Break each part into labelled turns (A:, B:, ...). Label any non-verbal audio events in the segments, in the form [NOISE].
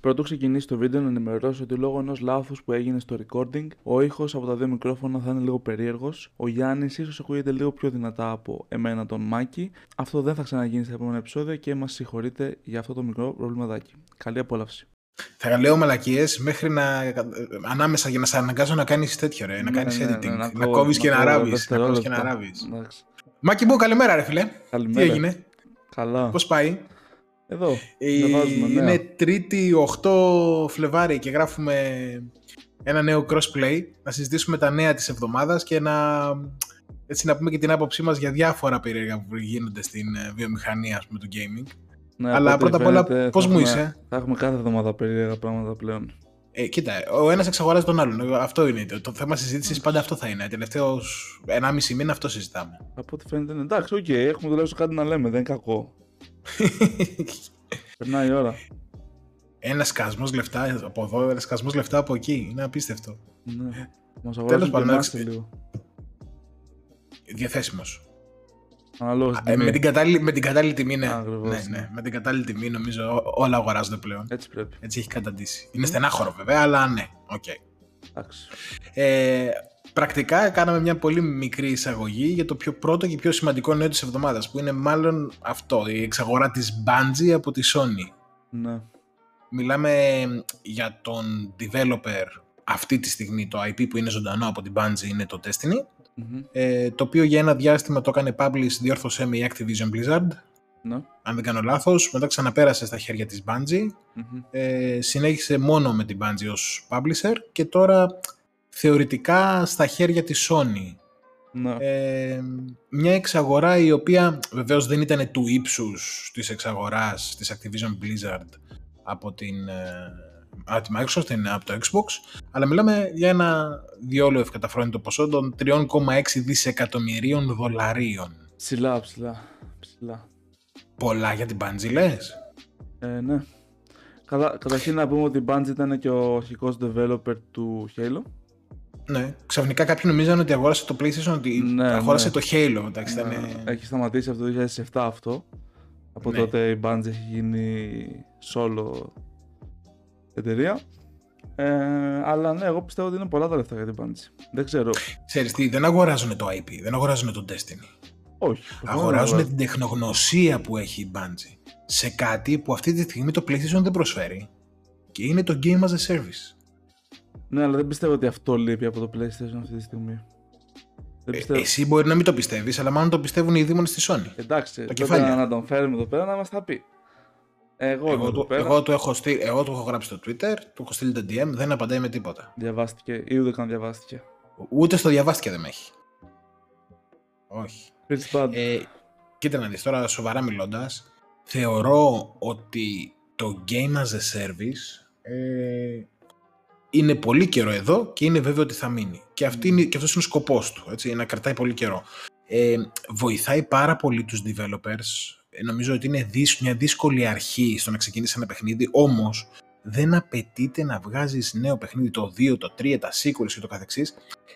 A: Πρωτού ξεκινήσει το βίντεο, να ενημερώσω ότι λόγω ενός λάθους που έγινε στο recording, ο ήχος από τα δύο μικρόφωνα θα είναι λίγο περίεργος. Ο Γιάννης ίσως ακούγεται λίγο πιο δυνατά από εμένα τον Μάκη. Αυτό δεν θα ξαναγίνει στα επόμενα επεισόδια και μας συγχωρείτε για αυτό το μικρό προβληματάκι. Καλή απόλαυση.
B: Θα λέω μαλακίες μέχρι να. ανάμεσα για να σε αναγκάζω να κάνεις τέτοιο ρε. να
A: Ναι,
B: κάνεις
A: ναι, ναι,
B: editing.
A: να
B: να
A: κόβω-
B: κόβεις
A: να
B: και να
A: κόβω
B: ράβεις. Να
A: δευτερόλεπτα.
B: κόβεις και να ράβεις.
A: Εντάξει.
B: Μάκη μου, καλημέρα, ρε φιλέ. Τι
A: Καλημέρα.
B: έγινε,
A: Καλά.
B: πώς πάει;
A: Εδώ.
B: Ε,
A: διαβάζουμε νέα.
B: είναι Τρίτη 8 Φλεβάρι και γράφουμε ένα νέο crossplay. Να συζητήσουμε τα νέα της εβδομάδας και να, έτσι, να πούμε και την άποψή μας για διάφορα περίεργα που γίνονται στην ε, βιομηχανία ας πούμε, του gaming.
A: Ναι,
B: Αλλά
A: από ό,τι
B: πρώτα απ' όλα,
A: φαίνεται,
B: πώς
A: θα
B: μου
A: έχουμε-
B: είσαι;
A: Θα έχουμε κάθε εβδομάδα περίεργα πράγματα πλέον.
B: Ε, κοίτα, ο ένας εξαγοράζει τον άλλον. Αυτό είναι. Το, το θέμα συζήτησης πάντα αυτό θα είναι. Τελευταίος 1,5 μήνα αυτό συζητάμε.
A: Από ό,τι φαίνεται είναι εντάξει, οκ, έχουμε τουλάχιστον κάτι να λέμε, δεν είναι κακό. Περνάει η ώρα.
B: ένα σκασμός λεφτά από εδώ, ένα σκασμός λεφτά από εκεί. Είναι απίστευτο.
A: Ναι. Μας αγοράζουν και
B: πάντως,
A: εμάς
B: εντάξει.
A: λίγο.
B: Διαθέσιμος.
A: Αναλόγως
B: Ε,
A: την τιμή.
B: με, την κατάλληλη, με την κατάλληλη τιμή, ναι.
A: Ακριβώς,
B: ναι,
A: ναι.
B: ναι. Με την κατάλληλη τιμή νομίζω ό- όλα αγοράζονται πλέον.
A: Έτσι πρέπει.
B: Έτσι έχει καταντήσει. Είναι στενάχωρο βέβαια, αλλά ναι. Οκ.
A: Εντάξει.
B: Ε, πρακτικά κάναμε μια πολύ μικρή εισαγωγή για το πιο πρώτο και πιο σημαντικό νέο της εβδομάδας που είναι μάλλον αυτό, η εξαγορά της Bungie από τη Sony.
A: Ναι.
B: Μιλάμε για τον developer αυτή τη στιγμή, το IP που είναι ζωντανό από την Bungie είναι το Destiny,
A: Μμμ.
B: ε, το οποίο για ένα διάστημα το έκανε publish, διόρθωσέ με η Activision Blizzard,
A: Ναι.
B: αν δεν κάνω λάθος, μετά ξαναπέρασε στα χέρια της Bungie,
A: Μμμ.
B: ε, συνέχισε μόνο με την Bungie ως publisher και τώρα θεωρητικά στα χέρια της Sony.
A: Ναι.
B: Ε, μια εξαγορά η οποία βεβαίως δεν ήταν του ύψους της εξαγοράς της Activision Blizzard από την, ε, από τη Microsoft, την- από το Xbox, αλλά μιλάμε για ένα διόλου ευκαταφρόνητο ποσό των 3,6 δισεκατομμυρίων δολαρίων.
A: Ψηλά, ψηλά. Ψηλά.
B: Πολλά για την Bungie λες;
A: Ε, ναι. Κατα... Καταρχήν να πούμε ότι η Bungie ήταν και ο αρχικός developer του Halo.
B: Ναι. Ξαφνικά κάποιοι νομίζαν ότι αγόρασε το PlayStation, ότι
A: Ναι,
B: αγόρασε
A: ναι.
B: το Halo. Εντάξει, ήταν...
A: Ε, Έχει σταματήσει από το 2007 αυτό. Από
B: Ναι.
A: τότε η Bungie έχει γίνει solo εταιρεία. Ε, αλλά ναι, εγώ πιστεύω ότι είναι πολλά τα λεφτά για την Bungie. Δεν ξέρω.
B: Ξέρεις τι, δεν αγοράζουν το IP, δεν αγοράζουν το Destiny.
A: Όχι.
B: Αγοράζουν την τεχνογνωσία που έχει η Bungie σε κάτι που αυτή τη στιγμή το PlayStation δεν προσφέρει και είναι το Game as a Service.
A: Ναι, αλλά δεν πιστεύω ότι αυτό λείπει από το PlayStation αυτή τη στιγμή. Δεν
B: Ε,
A: πιστεύω.
B: εσύ μπορεί να μην το πιστεύεις, αλλά μάλλον το πιστεύουν οι δήμονες στη Sony.
A: Εντάξει,
B: τα
A: τότε
B: κεφάλια.
A: να τον φέρουμε εδώ πέρα να μας τα πει. Εγώ, είμαι
B: Εγώ,
A: εδώ
B: του,
A: πέρα.
B: εγώ, του έχω στείλει, εγώ του έχω γράψει στο Twitter, του έχω στείλει το DM, δεν απαντάει με τίποτα.
A: Διαβάστηκε ή ούτε καν διαβάστηκε.
B: Ούτε στο διαβάστηκε δεν με έχει. Όχι.
A: It's bad.
B: Ε, κοίτα να δεις, τώρα σοβαρά μιλώντας, θεωρώ ότι το Game as a Service ε, είναι πολύ καιρό εδώ και είναι βέβαιο ότι θα μείνει. Και, αυτή είναι, και αυτός είναι ο σκοπός του, έτσι, να κρατάει πολύ καιρό. Ε, βοηθάει πάρα πολύ τους developers. Ε, νομίζω ότι είναι δυσ- μια δύσκολη αρχή στο να ξεκινήσει ένα παιχνίδι, όμως δεν απαιτείται να βγάζεις νέο παιχνίδι το 2, το 3, τα sequels και το καθεξής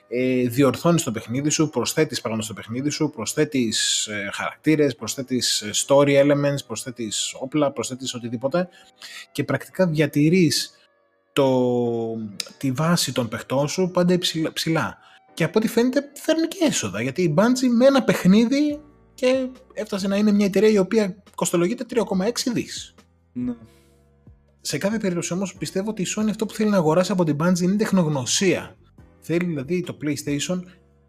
B: ε, διορθώνεις το παιχνίδι σου, προσθέτεις πράγματα στο παιχνίδι σου, προσθέτεις ε, χαρακτήρες, προσθέτεις ε, story elements, προσθέτεις όπλα, προσθέτεις οτιδήποτε και πρακτικά διατηρείς το, τη βάση των παιχτών σου πάντα υψηλά, ψηλά. Και από ό,τι φαίνεται φέρνει και έσοδα, γιατί η Bungie με ένα παιχνίδι και έφτασε να είναι μια εταιρεία η οποία κοστολογείται 3,6 δις.
A: Ναι.
B: Σε κάθε περίπτωση όμως πιστεύω ότι η Sony αυτό που θέλει να αγοράσει από την Bungie είναι τεχνογνωσία. Θέλει δηλαδή το PlayStation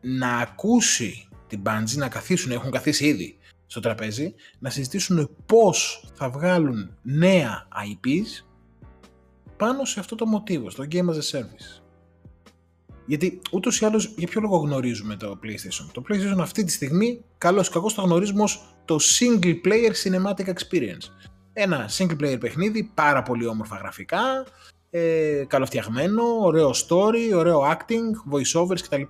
B: να ακούσει την Bungie, να καθίσουν, έχουν καθίσει ήδη στο τραπέζι, να συζητήσουν πώς θα βγάλουν νέα IPs πάνω σε αυτό το μοτίβο, στο Game as a Service. Γιατί ούτως ή άλλως για ποιο λόγο γνωρίζουμε το PlayStation; Το PlayStation αυτή τη στιγμή, καλώς ή κακό, το γνωρίζουμε ως το single player cinematic experience. Ένα single player παιχνίδι, πάρα πολύ όμορφα γραφικά, ε, καλοφτιαγμένο, ωραίο story, ωραίο acting, voiceovers κτλ.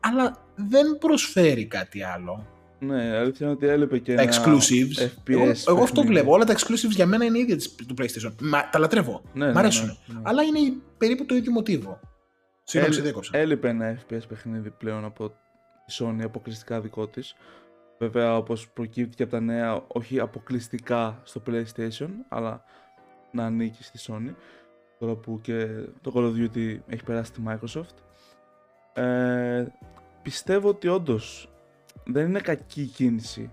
B: Αλλά δεν προσφέρει κάτι άλλο.
A: Ναι, η αλήθεια είναι ότι έλειπε και
B: Τα
A: ένα
B: exclusives.
A: FPS
B: εγώ, εγώ αυτό
A: παιχνίδι.
B: βλέπω. Όλα τα exclusives για μένα είναι ίδια της- του PlayStation. Μα, τα λατρεύω.
A: Ναι,
B: Μ'
A: ναι,
B: αρέσουν.
A: ναι, ναι.
B: Αλλά είναι περίπου το ίδιο μοτίβο. Συγγνώμη, σε
A: Έλει-
B: διέκοψα.
A: Έλειπε ένα FPS παιχνίδι πλέον από τη Sony αποκλειστικά δικό της. Βέβαια, όπως προκύπτει και από τα νέα, όχι αποκλειστικά στο PlayStation, αλλά να ανήκει στη Sony τώρα που και το Call of Duty έχει περάσει στη Microsoft ε, πιστεύω ότι όντως δεν είναι κακή κίνηση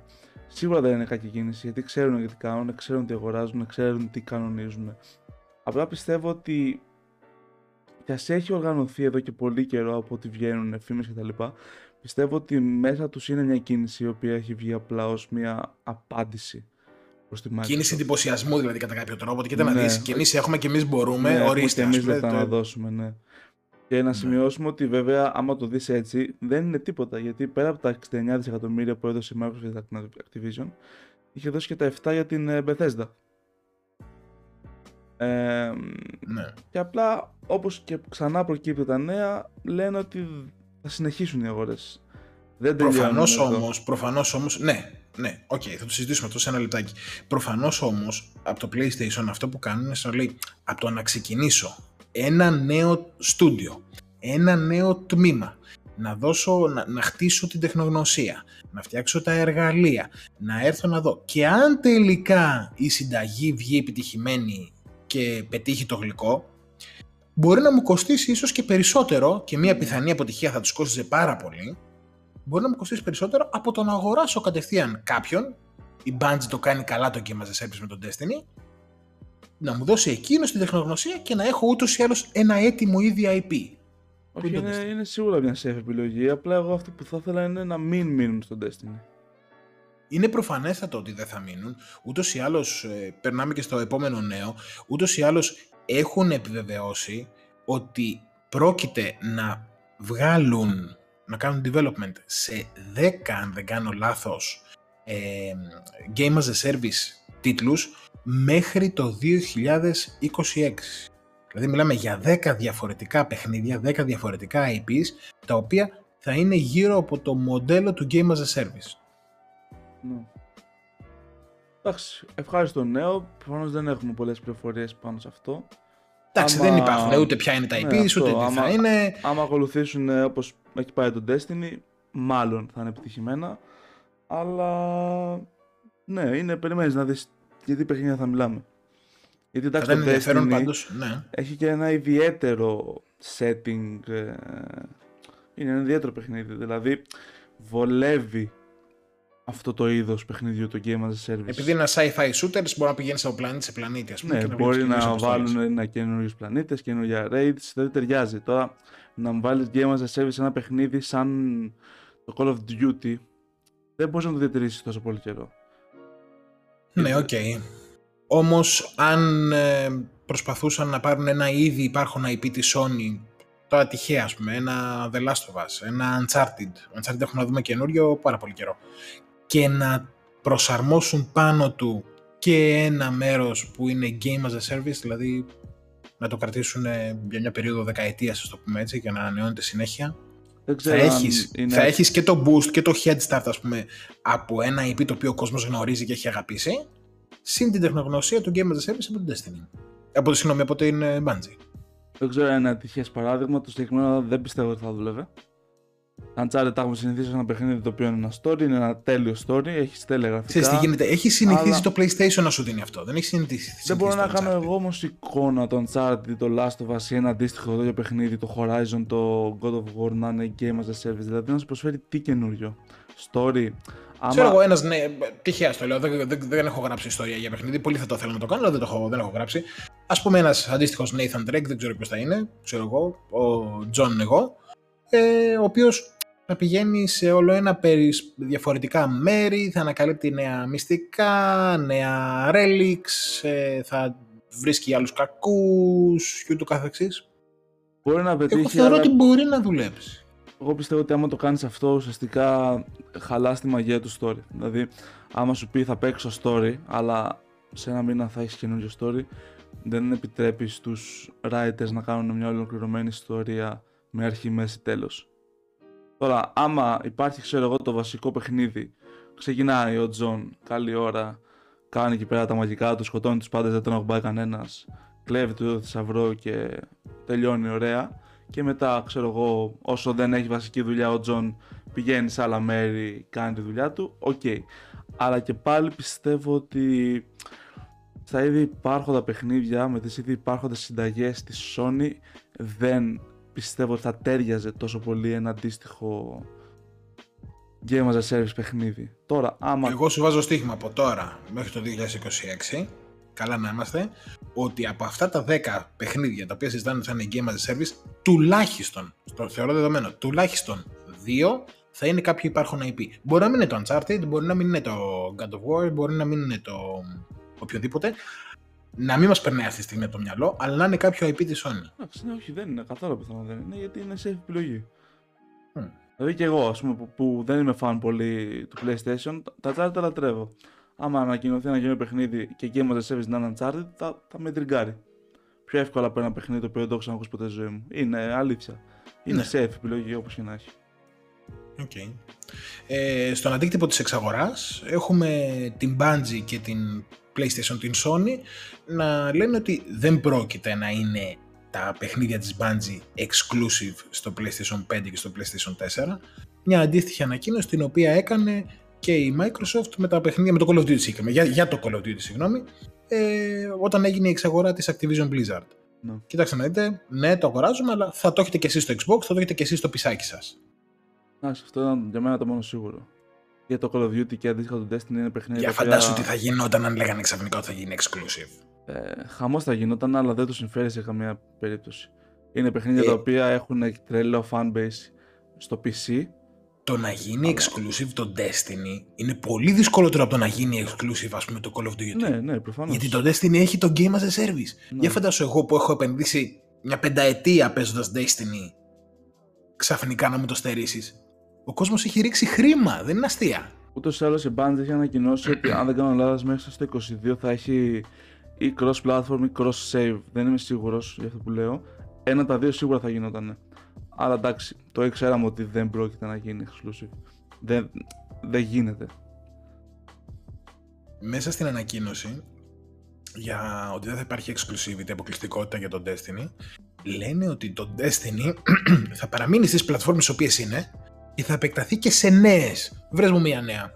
A: σίγουρα δεν είναι κακή κίνηση γιατί ξέρουν γιατί κάνουν, ξέρουν τι αγοράζουν, ξέρουν τι κανονίζουν απλά πιστεύω ότι και ας έχει οργανωθεί εδώ και πολύ καιρό από ότι βγαίνουν φήμες κτλ. Πιστεύω ότι μέσα τους είναι μια κίνηση η οποία έχει βγει απλά ως μια απάντηση προς τη Microsoft.
B: Κίνηση εντυπωσιασμού δηλαδή κατά κάποιο τρόπο. Και κοίτα
A: Ναι.
B: να δεις, και εμείς έχουμε και εμείς μπορούμε,
A: ναι,
B: ορίστε.
A: και
B: ας
A: εμείς
B: πούμε,
A: δεν τα
B: το-
A: να δώσουμε, ναι. Και να σημειώσουμε ότι βέβαια άμα το δεις έτσι δεν είναι τίποτα γιατί πέρα από τα 69 δισεκατομμύρια που έδωσε η Microsoft για την Activision είχε δώσει και τα 7 για την ε, Bethesda. Ε,
B: Ναι.
A: και απλά όπως και ξανά προκύπτει τα νέα λένε ότι θα συνεχίσουν οι αγορές. Δεν τελειώνουν
B: Προφανώς
A: εδώ.
B: όμως, προφανώς όμως, ναι, ναι, οκ, θα το συζητήσουμε αυτό σε ένα λεπτάκι. Προφανώς όμως, από το PlayStation αυτό που κάνουν είναι να λέει, από το να ξεκινήσω ένα νέο στούντιο, ένα νέο τμήμα, να δώσω, να, να χτίσω την τεχνογνωσία, να φτιάξω τα εργαλεία, να έρθω να δω. Και αν τελικά η συνταγή βγει επιτυχημένη και πετύχει το γλυκό, μπορεί να μου κοστίσει ίσως και περισσότερο και μια πιθανή αποτυχία θα τους κόστιζε πάρα πολύ, μπορεί να μου κοστίσει περισσότερο από το να αγοράσω κατευθείαν κάποιον. Η Bungie το κάνει καλά το Game as a Service με τον Destiny. Να μου δώσει εκείνος την τεχνογνωσία και να έχω ούτως ή άλλως ένα έτοιμο ήδη IP.
A: Όχι,
B: είναι το
A: είναι,
B: Destiny.
A: είναι σίγουρα μια safe επιλογή. Απλά εγώ αυτό που θα ήθελα είναι να μην μείνουν στο Destiny.
B: Είναι προφανέστατο ότι δεν θα μείνουν. Ούτως ή άλλως, περνάμε και στο επόμενο νέο. Ούτως ή άλλως έχουν επιβεβαιώσει ότι πρόκειται να βγάλουν, να κάνουν development σε 10, αν δεν κάνω λάθος, ε, Game as a Service τίτλους μέχρι το 2026. Δηλαδή μιλάμε για 10 διαφορετικά παιχνίδια, 10 διαφορετικά IPs, τα οποία θα είναι γύρω από το μοντέλο του Game as a Service.
A: Ναι. Εντάξει, ευχάριστο νέο. Προφανώς δεν έχουμε πολλές πληροφορίες πάνω σε αυτό.
B: Εντάξει,
A: Άμα-
B: δεν υπάρχουν ούτε ποια είναι τα
A: Ναι,
B: IPs,
A: αυτό,
B: ούτε τι θα
A: άμα-
B: είναι.
A: Άμα ακολουθήσουν όπως έχει πάει το Destiny, μάλλον θα είναι επιτυχημένα. Αλλά ναι, είναι, περιμένεις να δεις γιατί παιχνίδια θα μιλάμε. Γιατί
B: Θα
A: εντάξει
B: ήταν
A: το
B: ενδιαφέρον
A: Destiny
B: πάντως, ναι.
A: έχει και ένα ιδιαίτερο setting. ε, είναι ένα ιδιαίτερο παιχνίδι. Δηλαδή βολεύει αυτό το είδος παιχνιδιού το Game as a Service.
B: Επειδή είναι ένα sci-fi shooters, μπορεί να πηγαίνεις από πλανήτη σε πλανήτη, ας πούμε.
A: Ναι,
B: και να
A: μπορεί
B: βλέπεις
A: να
B: καινούριες αποστολές.
A: βάλουν ένα καινούριους πλανήτες, καινούργια raids, δεν ταιριάζει. Τώρα να μου βάλεις Game as a Service ένα παιχνίδι σαν το Call of Duty, δεν μπορείς να το διατηρήσεις τόσο πολύ καιρό.
B: Ναι, οκ. Όμως, αν ε, προσπαθούσαν να πάρουν ένα ήδη υπάρχον IP της Sony, τώρα τυχαία, ας πούμε, ένα The Last of Us, ένα Uncharted, Uncharted έχουμε να δούμε καινούριο πάρα πολύ καιρό, και να προσαρμόσουν πάνω του και ένα μέρος που είναι Game as a Service, δηλαδή να το κρατήσουν ε, για μια περίοδο δεκαετίας, ας το πούμε έτσι, και να ανανεώνεται συνέχεια,
A: Δεν
B: θα
A: ξέρω αν
B: έχεις,
A: είναι...
B: θα έχεις και το boost και το head start ας πούμε από ένα IP το οποίο ο κόσμος γνωρίζει και έχει αγαπήσει συν την τεχνογνωσία του Game as a Service από την Destiny. Από το συγγνώμη, από την ε, Bungie.
A: Δεν ξέρω αν είναι ατυχές παράδειγμα, το συγκεκριμένο δεν πιστεύω ότι θα δούλευε. Uncharted τα έχουμε συνηθίσει σε ένα παιχνίδι το οποίο είναι ένα story, είναι ένα τέλειο story, έχεις τέλεια γραφικά.
B: Ξέρεις τι γίνεται, έχεις συνηθίσει
A: αλλά-
B: το PlayStation να σου δίνει αυτό. Δεν έχεις συνηθίσει.
A: Δεν μπορώ να
B: συνηθίσει το
A: κάνω
B: Uncharted.
A: εγώ όμως εικόνα το Uncharted, το Last of Us ή ένα αντίστοιχο τέτοιο παιχνίδι, το Horizon, το God of War να είναι Game as a Service. Δηλαδή να σου προσφέρει τι καινούριο. Story.
B: Ξέρω εγώ
A: Άμα...
B: ένας, ναι, τυχαία στο λέω. Δεν, δεν, δεν έχω γράψει ιστορία για παιχνίδι. Πολύ θα το θέλω να το κάνω, αλλά δεν το έχω, δεν έχω γράψει. Α πούμε, ένας αντίστοιχος Nathan Drake, δεν ξέρω ποιος θα είναι. Ξέρω εγώ, ο John εγώ. Ε, ο οποίος θα πηγαίνει σε όλο ένα περί διαφορετικά μέρη, θα ανακαλύπτει νέα μυστικά, νέα relics, ε, θα βρίσκει άλλους κακούς και ούτω καθεξής.
A: Μπορεί να
B: Εγώ
A: πετύχει,
B: θεωρώ
A: αλλά
B: ότι μπορεί να δουλέψει.
A: εγώ πιστεύω ότι άμα το κάνεις αυτό ουσιαστικά χαλάς τη μαγεία του story. Δηλαδή, άμα σου πει θα παίξω story, αλλά σε ένα μήνα θα έχεις καινούριο story, δεν επιτρέπεις στους writers να κάνουν μια ολοκληρωμένη ιστορία με αρχή, μέση, τέλος. Τώρα, άμα υπάρχει, ξέρω εγώ, το βασικό παιχνίδι, ξεκινάει ο Τζον, καλή ώρα, κάνει εκεί πέρα τα μαγικά του, σκοτώνει τους πάντες, δεν τον ακουμπάει κανένας, κλέβει το θησαυρό και τελειώνει ωραία. Και μετά, ξέρω εγώ, όσο δεν έχει βασική δουλειά ο Τζον, πηγαίνει σε άλλα μέρη, κάνει τη δουλειά του, οκ. Αλλά και πάλι πιστεύω ότι στα ήδη υπάρχοντα παιχνίδια, με τις ήδη υπάρχοντες συνταγές της Sony, δεν πιστεύω ότι θα τέριαζε τόσο πολύ ένα αντίστοιχο Game as a Service παιχνίδι. Τώρα, άμα...
B: Εγώ σου βάζω στοίχημα από τώρα μέχρι το 2026, καλά να είμαστε, ότι από αυτά τα 10 παιχνίδια τα οποία συζητάνε ότι θα είναι Game as a Service, τουλάχιστον, το θεωρώ δεδομένο, τουλάχιστον 2 θα είναι κάποιο υπάρχον IP. Μπορεί να μην είναι το Uncharted, μπορεί να μην είναι το God of War, μπορεί να μην είναι το οποιοδήποτε. Να μην μας περνάει αυτή τη στιγμή από το μυαλό, αλλά να είναι κάποιο IP της Sony.
A: Εντάξει, ναι, όχι, δεν είναι. Καθόλου πιθανό δεν είναι, γιατί είναι σε επιλογή. Mm. Δηλαδή και εγώ, ας πούμε, που, που, δεν είμαι fan πολύ του PlayStation, τα Uncharted τα λατρεύω. Άμα ανακοινωθεί ένα καινούριο παιχνίδι και Game of the Service να είναι Uncharted, θα, θα με τριγκάρει. Πιο εύκολα από ένα παιχνίδι το οποίο δεν το έχω ξανακούσει ποτέ στη ζωή μου. Είναι αλήθεια. Είναι ναι. safe επιλογή όπως και να έχει.
B: Okay. Ε, στον αντίκτυπο της εξαγοράς έχουμε την Bungie και την PlayStation, την Sony να λένε ότι δεν πρόκειται να είναι τα παιχνίδια της Bungie exclusive στο PlayStation 5 και στο PlayStation 4. Μια αντίστοιχη ανακοίνωση την οποία έκανε και η Microsoft με τα παιχνίδια, με το Call of Duty για, για το Call of Duty συγγνώμη, ε, όταν έγινε η εξαγορά της Activision Blizzard. Ναι. Κοιτάξτε να δείτε, ναι το αγοράζουμε, αλλά θα το έχετε και εσείς στο Xbox, θα το έχετε και εσείς στο πισάκι σας.
A: Εντάξει, αυτό ήταν για μένα το μόνο σίγουρο. Για το Call of Duty και αντίστοιχα το Destiny είναι παιχνίδι.
B: Για φαντάσου τι θα γινόταν αν λέγανε ξαφνικά ότι θα γίνει exclusive.
A: Ε, Χαμός θα γινόταν, αλλά δεν του συμφέρει σε καμία περίπτωση. Είναι παιχνίδια ε, τα οποία έχουν τρελό fanbase στο PC.
B: Το να γίνει αλλά... exclusive το Destiny είναι πολύ δυσκολότερο από το να γίνει exclusive, ας πούμε, το Call of Duty.
A: Ναι, ναι, προφανώς.
B: Γιατί το Destiny έχει το game as a service. Ναι. Για φαντάσου εγώ που έχω επενδύσει μια πενταετία παίζοντας Destiny, ξαφνικά να μου το στερήσεις. Ο κόσμος έχει ρίξει χρήμα, δεν είναι αστεία.
A: Ούτως ή άλλως η Bungie έχει ανακοινώσει ότι αν δεν κάνω λάθος μέχρι στο 22 θα έχει ή cross-platform ή cross-save. Δεν είμαι σίγουρος για αυτό που λέω. Ένα τα δύο σίγουρα θα γινόταν. Αλλά εντάξει, το ήξεραμε ότι δεν πρόκειται να γίνει exclusive. Δεν, δεν γίνεται.
B: Μέσα στην ανακοίνωση για ότι δεν θα υπάρχει exclusivity, αποκλειστικότητα για το Destiny, λένε ότι το Destiny [CLEARS THROAT] θα παραμείνει στις πλατφόρμες οποίες είναι και θα επεκταθεί και σε νέες. Βρες μου μία νέα.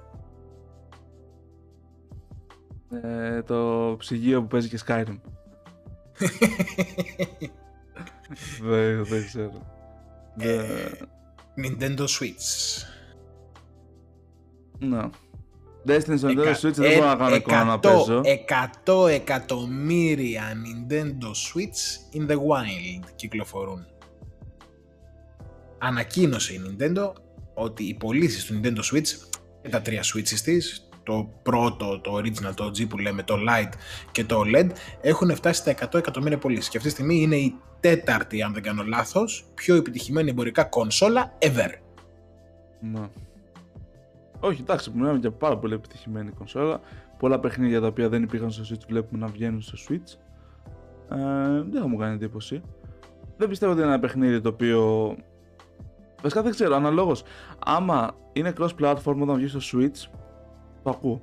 A: Ε, το ψυγείο που παίζει και Skyrim. [LAUGHS] δεν, δεν ξέρω.
B: Ε, Nintendo Switch.
A: Ναι. Destiny στο Nintendo Switch δεν μπορώ να κάνω εικόνα να παίζω.
B: 100 εκατομμύρια Nintendo Switch in the wild κυκλοφορούν. Ανακοίνωσε η Nintendo ότι οι πωλήσεις του Nintendo Switch και τα τρία Switches της το πρώτο, το original, το G που λέμε, το Lite και το OLED, έχουν φτάσει στα 100 εκατομμύρια πωλήσεις. Και αυτή τη στιγμή είναι η τέταρτη, αν δεν κάνω λάθος, πιο επιτυχημένη εμπορικά κονσόλα ever.
A: Ναι. Όχι, εντάξει, μιλάμε για πάρα πολύ επιτυχημένη κονσόλα. Πολλά παιχνίδια τα οποία δεν υπήρχαν στο Switch βλέπουμε να βγαίνουν στο Switch. Ε, δεν θα μου κάνει εντύπωση. Δεν πιστεύω ότι είναι ένα παιχνίδι το οποίο. Βασικά δεν ξέρω, αναλόγως. Άμα είναι cross-platform όταν βγεις στο Switch, το ακούω.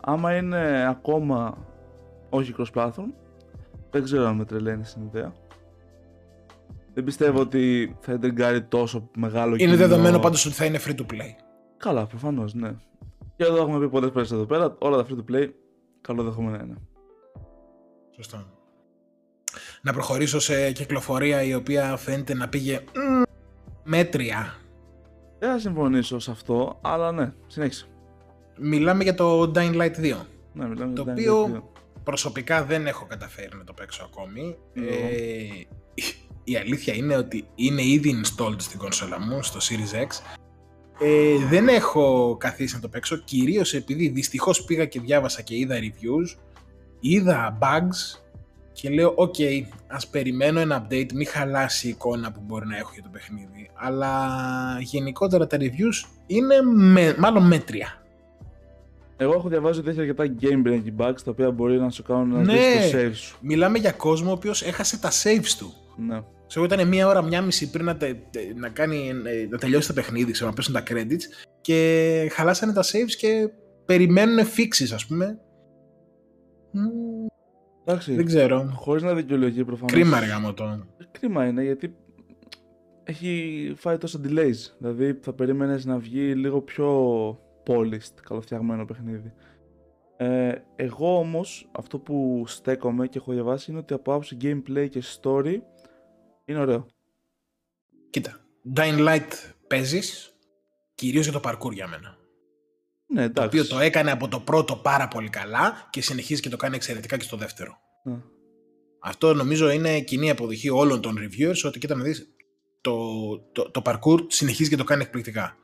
A: Άμα είναι ακόμα όχι cross-platform, δεν ξέρω αν με τρελαίνει στην ιδέα. Δεν πιστεύω ότι θα εντεγκάρει τόσο μεγάλο
B: Είναι δεδομένο πάντως ότι θα είναι free to play.
A: Καλά, προφανώς, ναι. Και εδώ έχουμε πει πολλές φορές εδώ πέρα, όλα τα free to play καλό δεχόμενα είναι.
B: Σωστό. Να προχωρήσω σε κυκλοφορία η οποία φαίνεται να πήγε μέτρια.
A: Δεν θα συμφωνήσω σε αυτό, αλλά ναι, συνέχισε.
B: Μιλάμε για το Dying Light 2.
A: Ναι, μιλάμε
B: το οποίο προσωπικά δεν έχω καταφέρει να το παίξω ακόμη. Ε, η αλήθεια είναι ότι είναι ήδη installed στην κονσόλα μου, στο Series X. Ε, δεν έχω καθίσει να το παίξω, κυρίως επειδή δυστυχώς πήγα και διάβασα και είδα reviews, είδα bugs και λέω «ΟΚ, okay, ας περιμένω ένα update, μην χαλάσει η εικόνα που μπορεί να έχω για το παιχνίδι». Αλλά γενικότερα τα reviews είναι με, μάλλον μέτρια.
A: Εγώ έχω διαβάσει ότι έχει αρκετά game breaking bugs τα οποία μπορεί να σου κάνουν να ναι, το save σου.
B: Μιλάμε για κόσμο ο οποίος έχασε τα saves του.
A: Ναι.
B: Ξέρω ήταν μία ώρα, μία μισή πριν να, τε, να, κάνει, ε, να τελειώσει το παιχνίδι, ξέρω, να πέσουν τα credits και χαλάσανε τα saves και περιμένουν fixes, ας πούμε.
A: Εντάξει.
B: Δεν ξέρω.
A: Χωρίς να δικαιολογεί προφανώς.
B: Κρίμα, αργά μου το.
A: Κρίμα είναι γιατί έχει φάει τόσα delays. Δηλαδή θα περίμενες να βγει λίγο πιο polished, καλοφτιαγμένο παιχνίδι. Ε, εγώ όμως αυτό που στέκομαι και έχω διαβάσει είναι ότι από άποψη gameplay και story είναι ωραίο.
B: Κοίτα, Dying Light παίζεις κυρίως για το parkour για μένα.
A: Ναι,
B: Το
A: εντάξει.
B: οποίο το έκανε από το πρώτο πάρα πολύ καλά και συνεχίζει και το κάνει εξαιρετικά και στο δεύτερο.
A: Ναι.
B: Αυτό νομίζω είναι κοινή αποδοχή όλων των reviewers ότι κοίτα να δεις το, το, το parkour συνεχίζει και το κάνει εκπληκτικά.